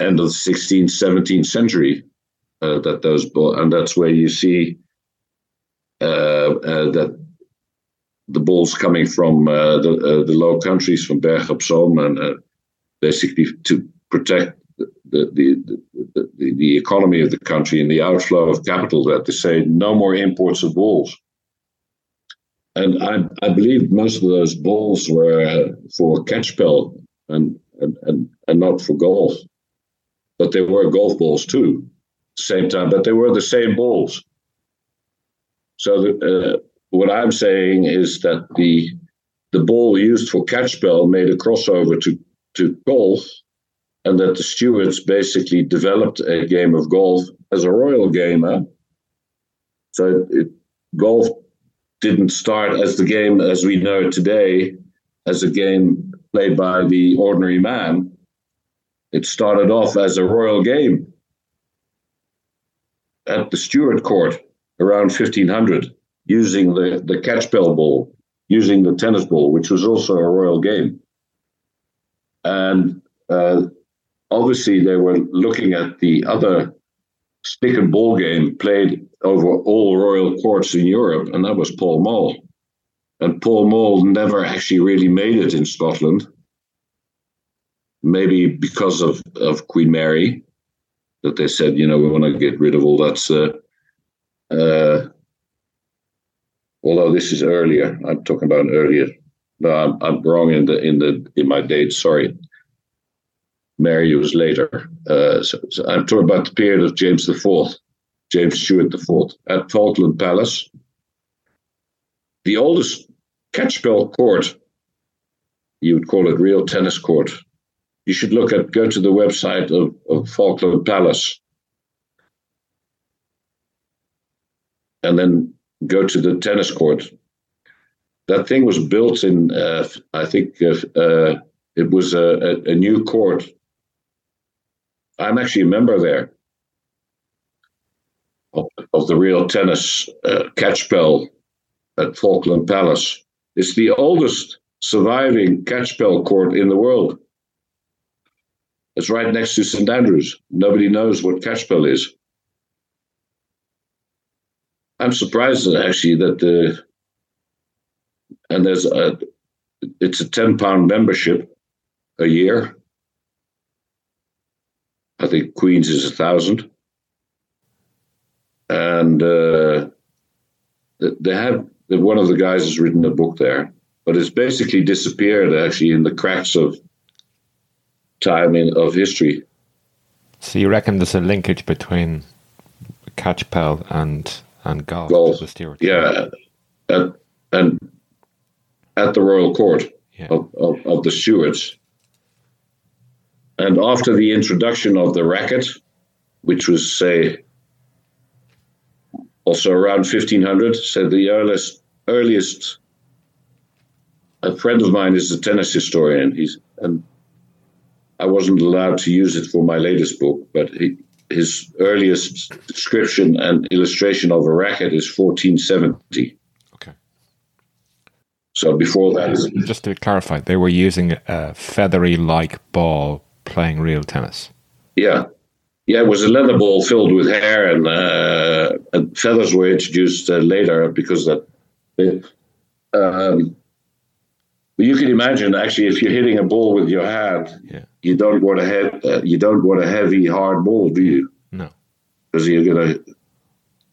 end of the 16th, 17th century. Uh, that those and that's where you see uh, uh, that the balls coming from uh, the uh, the Low Countries, from Berg op Zoom, and basically to protect the the, the, the, economy of the country and the outflow of capital, that they say no more imports of balls. And I, I believe most of those balls were for catchpel and, and, and, and not for golf. But they were golf balls too, same time, but they were the same balls. So the, uh, what I'm saying is that the the ball used for catchpel made a crossover to, to golf, and that the Stuarts basically developed a game of golf as a royal game. Huh? So it, golf didn't start as the game as we know today, as a game played by the ordinary man. It started off as a royal game at the Stuart Court around 1500 using the, the catchpel ball, using the tennis ball, which was also a royal game. And uh, obviously, they were looking at the other stick and ball game played over all royal courts in Europe, and that was Pall Mall. And Pall Mall never actually really made it in Scotland, maybe because of, of Queen Mary, that they said, you know, we want to get rid of all that. Uh, uh, although this is earlier. I'm talking about earlier. No, I'm, I'm wrong in the in the in my date. Sorry. Mary was later. Uh, so, so, I'm talking about the period of James Fourth, James Stuart IV at Falkland Palace. The oldest catchpel court, you would call it real tennis court. You should look at go to the website of, of Falkland Palace. And then go to the tennis court. That thing was built in, uh, I think uh, uh, it was a, a, a, new court. I'm actually a member there of, of the real tennis uh, at Falkland Palace. It's the oldest surviving catchpel court in the world. It's right next to St Andrews. Nobody knows what catchpel is. I'm surprised actually that the and there's a it's a ten pound membership a year. I think Queens is a thousand, and uh, they have one of the guys has written a book there, but it's basically disappeared actually in the cracks of time in, of history. So you reckon there's a linkage between Catchpel and and golf, golf. Yeah, at, and at the Royal Court yeah. of, of, of the Stuarts. And after the introduction of the racket, which was, say, also around 1500, said the earliest, earliest. A friend of mine is a tennis historian. He's and I wasn't allowed to use it for my latest book, but he, his earliest description and illustration of a racket is 1470. Okay. So before that, just to clarify, they were using a feathery-like ball playing real tennis. Yeah, yeah, it was a leather ball filled with hair, and, uh, and feathers were introduced uh, later because that. Um, you can imagine, actually, if you're hitting a ball with your hand, yeah. you don't want a head, uh, you don't want a heavy, hard ball, do you? No, because you're gonna.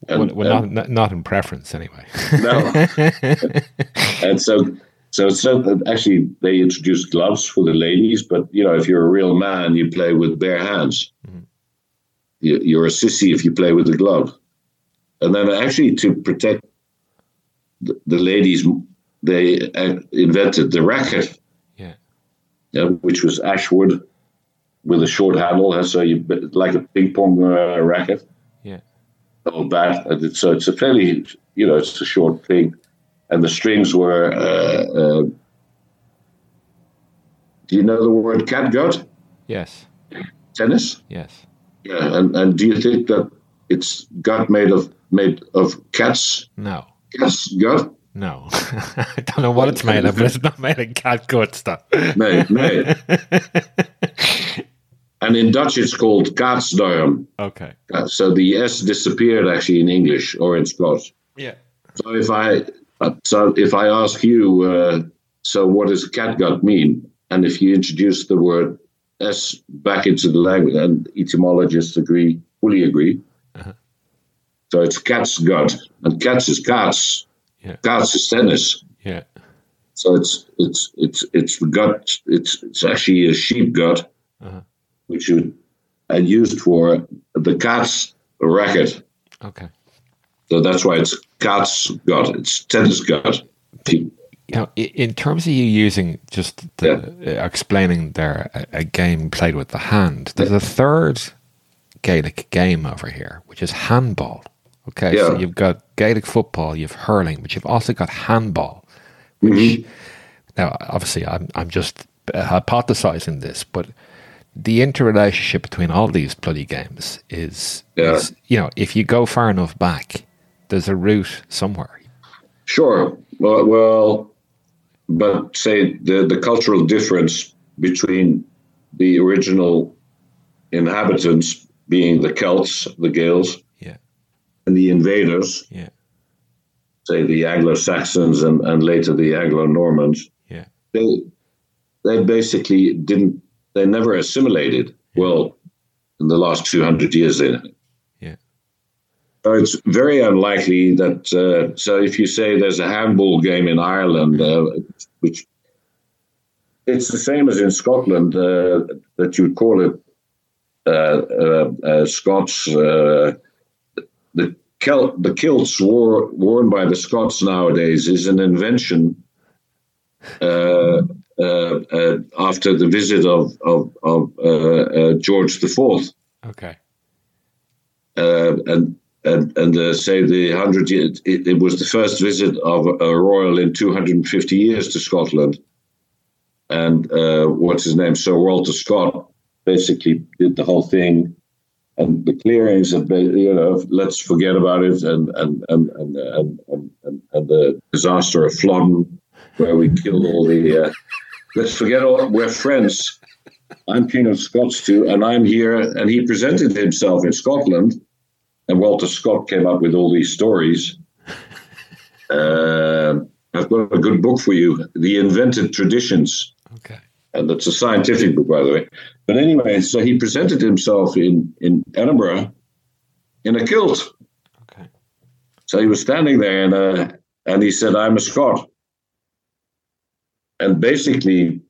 And, well, well not, not in preference, anyway. no. [LAUGHS] and so, so, so actually, they introduced gloves for the ladies, but you know, if you're a real man, you play with bare hands. Mm-hmm. You, are a sissy if you play with a glove. And then, actually, to protect the, the ladies they uh, invented the racket, yeah. yeah, which was ashwood with a short handle, so you like a ping pong uh, racket. Yeah. Or bat. So it's a fairly, you know, it's a short thing, and the strings were. Uh, uh, do you know the word catgut? Yes. Tennis. Yes. Yeah, and, and do you think that it's gut made of made of cat's No. cat's gut. No. [LAUGHS] I don't know what it's made of, but it's not made of cat gut stuff. Made, made. [LAUGHS] and in Dutch, it's called katsdarm. Okay. So the S disappeared actually in English or in Scots. Yeah. So if I uh, so if I ask you, uh, so what does catgut mean? And if you introduce the word S back into the language, and etymologists agree, fully agree. Uh-huh. So it's cat's gut, and cats is cats. Yeah. Cats is tennis. Yeah. So it's it's it's it's the gut. It's it's actually a sheep gut, Uh-huh. which you had used for the cat's racket. Okay. So that's why it's cat's God. It's tennis gut. You know, in terms of you using just the, uh, explaining there a, a game played with the hand, there's a third Gaelic game over here, which is handball. Okay, so you've got Gaelic football, you've hurling, but you've also got handball, which now obviously I'm I'm just uh, hypothesizing this, but the interrelationship between all these bloody games is, Yeah. is you know if you go far enough back, there's a root somewhere. Sure. Well, well, but say the the cultural difference between the original inhabitants being the Celts, the Gaels, Yeah, and the invaders, yeah, say the Anglo-Saxons and, and later the Anglo-Normans, yeah, they they basically didn't they never assimilated well in the last 200 years. They So it's very unlikely that. Uh, so if you say there's a handball game in Ireland, uh, which it's the same as in Scotland, uh, that you would call it uh, uh, uh, Scots. Uh, the kilt, the kilts wore, worn by the Scots nowadays is an invention. Uh, uh, uh, after the visit of of, of George the Fourth, okay, uh, and and and uh, say the hundred it, it was the first visit of a royal in 250 years to Scotland, and uh, what's his name, Sir Walter Scott, basically did the whole thing, and the clearings of you know let's forget about it, and and and and and, and, and, and the disaster of Flodden, where we killed all the. Uh, let's forget all. We're friends. I'm King of Scots too, and I'm here. And he presented himself in Scotland, and Walter Scott came up with all these stories. Uh, [LAUGHS] I've got a good book for you, The Invented Traditions, okay, and that's a scientific book, by the way. But anyway, so he presented himself in in Edinburgh in a kilt. okay, So he was standing there, and uh, and he said, "I'm a Scot." And basically,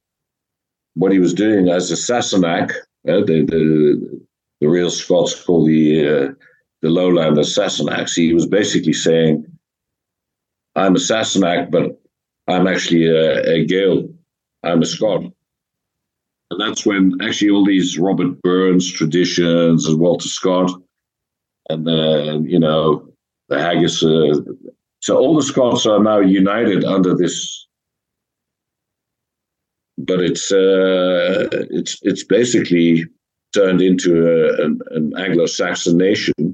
what he was doing as a Sassenach, uh, the, the the real Scots call the the Lowlanders Sassenachs. He was basically saying, "I'm a Sassenach, but I'm actually a, a Gael. I'm a Scot." And that's when actually all these Robert Burns traditions and Walter Scott, and then you know the Haggis. Uh, so all the Scots are now united under this but it's uh, it's it's basically turned into a, an, an Anglo-Saxon nation.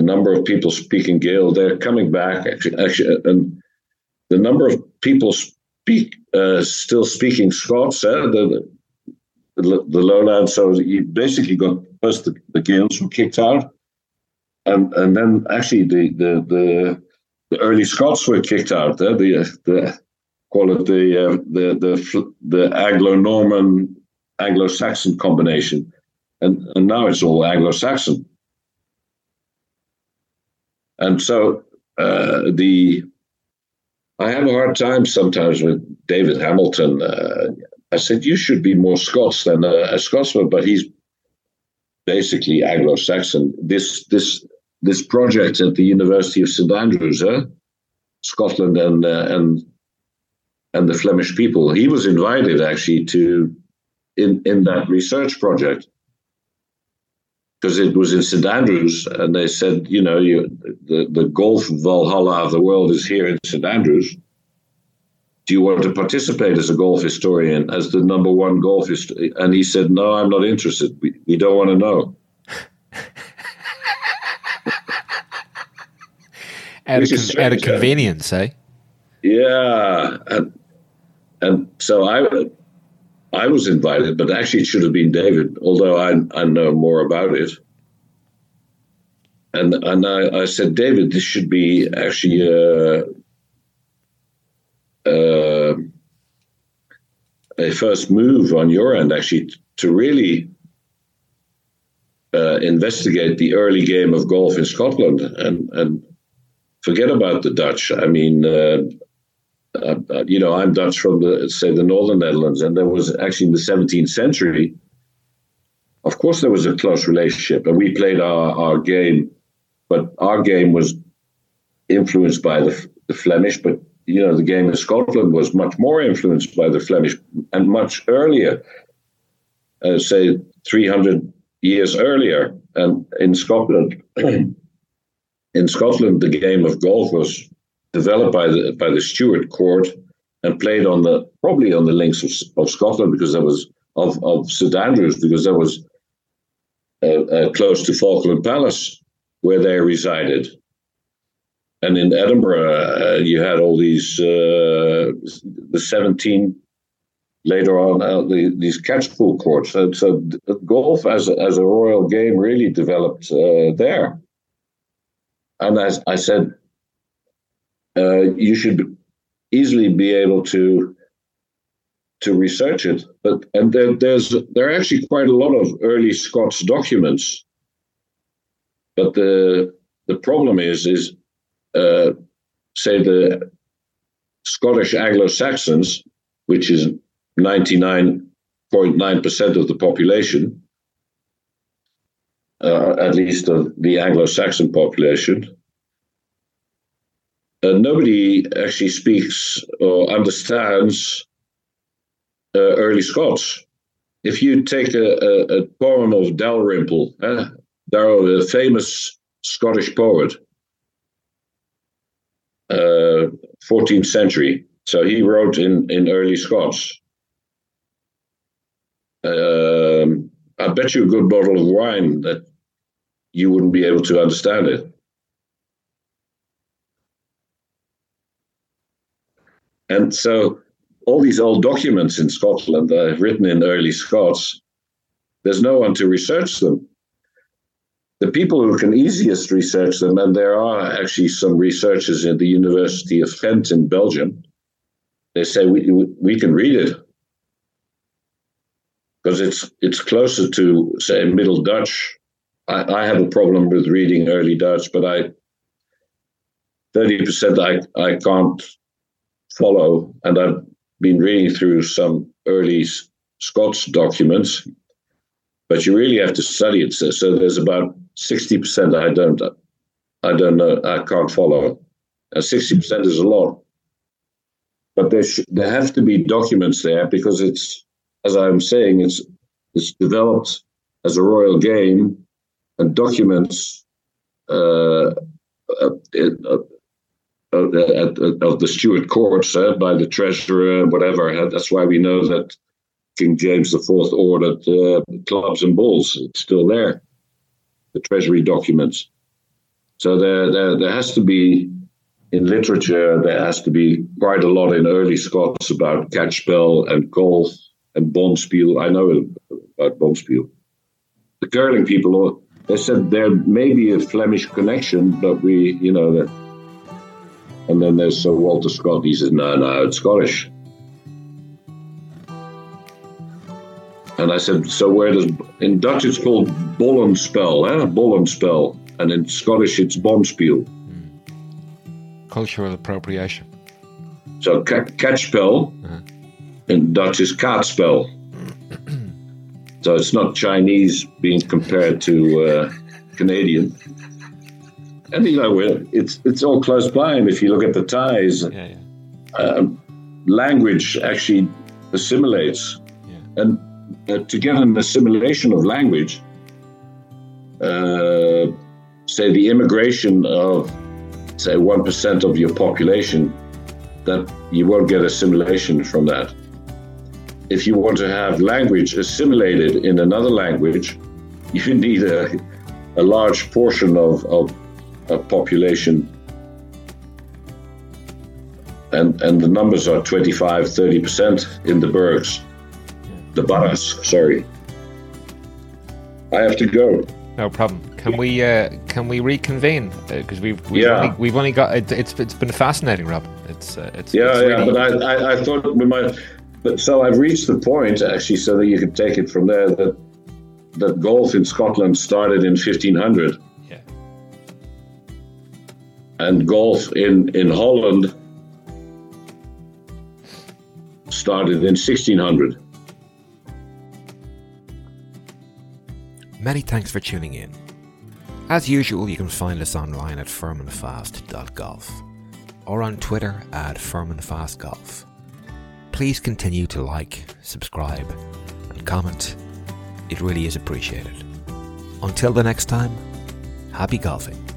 The number of people speaking Gael, they're coming back actually, actually and the number of people speak uh, still speaking Scots, uh, the, the the lowland. So you basically got first the, the Gaels were kicked out, and and then actually the the the, the early Scots were kicked out. Uh, the the call it the uh, the the the Anglo-Norman Anglo-Saxon combination, and and now it's all Anglo-Saxon. And so uh, the I have a hard time sometimes with David Hamilton. Uh, I said you should be more Scots than a, a Scotsman, but he's basically Anglo-Saxon. This this this project at the University of St Andrews? Scotland and uh, and and the Flemish people. He was invited actually to in in that research project because it was in St Andrews, and they said, you know, you, the the golf Valhalla of the world is here in St Andrews. Do you want to participate as a golf historian, as the number one golf historian? And he said, no, I'm not interested. We, we don't want to know. at, a, at, a, convenience, eh? Yeah, and, and so I I was invited, but actually it should have been David, although I I know more about it. And and I, I said, David, this should be actually uh, uh, a first move on your end, actually, to really uh, investigate the early game of golf in Scotland and and forget about the Dutch. I mean, uh, uh, uh, you know, I'm Dutch from the say the northern Netherlands, and there was actually in the 17th century. Of course, there was a close relationship, and we played our, our game, but our game was influenced by the, the Flemish. But you know, the game in Scotland was much more influenced by the Flemish and much earlier, uh, say 300 years earlier. And in Scotland, [CLEARS THROAT] in Scotland, the game of golf was developed by the by the Stuart court and played on the probably on the links of, of Scotland because that was of of St Andrews because that was uh, uh, close to Falkland Palace where they resided. And in Edinburgh, uh, you had all these uh, the seventeen later on uh, the, these catch pool courts. So, so golf as a, as a royal game really developed uh, there. And as I said, uh, you should easily be able to to research it. But and there, there's there are actually quite a lot of early Scots documents. But the the problem is is uh, say the Scottish Anglo-Saxons, which is 99.9% of the population, uh, at least of the Anglo-Saxon population, uh, nobody actually speaks or understands uh, early Scots. If you take a, a, a poem of Dalrymple, uh, a famous Scottish poet, uh, 14th century, so he wrote in, in early Scots. Um, I bet you a good bottle of wine that you wouldn't be able to understand it. And so all these old documents in Scotland that are written in early Scots. There's no one to research them. The people who can easiest research them, and there are actually some researchers at the University of Ghent in Belgium, they say we, we can read it because it's it's closer to say Middle Dutch. I, I have a problem with reading early Dutch, but I thirty percent I I can't follow, and I've been reading through some early Scots documents, but you really have to study it. So, so there's about sixty percent I don't, I don't know, I can't follow. And sixty percent is a lot, but there sh- there have to be documents there because it's, as I'm saying, it's it's developed as a royal game, and documents. Uh, uh, uh, of the, of the Stuart courts uh, by the treasurer, whatever. That's why we know that King James IV ordered uh, clubs and balls. It's still there, the treasury documents. So there, there, there has to be in literature. There has to be quite a lot in early Scots about catchpel and golf and bonspiel. I know about bonspiel. The curling people, they said there may be a Flemish connection, but we, you know, that and then there's Sir Walter Scott. He says, no, no, it's Scottish. And I said, so where does, in Dutch it's called Bollenspel, eh? Bollenspel. And in Scottish it's Bonspiel. Mm. Cultural appropriation. So ca- catchpel uh-huh. in Dutch is kaatspel. [CLEARS THROAT] so it's not Chinese being compared to uh, Canadian and you know it's it's all close by, and if you look at the ties, yeah, yeah. Uh, language actually assimilates, yeah. and uh, to get an assimilation of language, uh, say the immigration of say one percent of your population, that you won't get assimilation from that. If you want to have language assimilated in another language, [LAUGHS] you need a, a large portion of, of population and and the numbers are 25, 30 percent in the bergs, the Barras. Sorry, I have to go. No problem. Can we uh, can we reconvene? Because uh, we've we've, Yeah. only, we've only got it, it's it's been fascinating, Rob. It's uh, it's Yeah, it's yeah, really- but I, I, I thought we might. But so I've reached the point actually, so that you could take it from there that that golf in Scotland started in 1500, yeah. And golf in in Holland started in 1600. Many thanks for tuning in. As usual, you can find us online at firmandfast.golf or on Twitter at firmandfastgolf. Please continue to like, subscribe, and comment. It really is appreciated. Until the next time, happy golfing.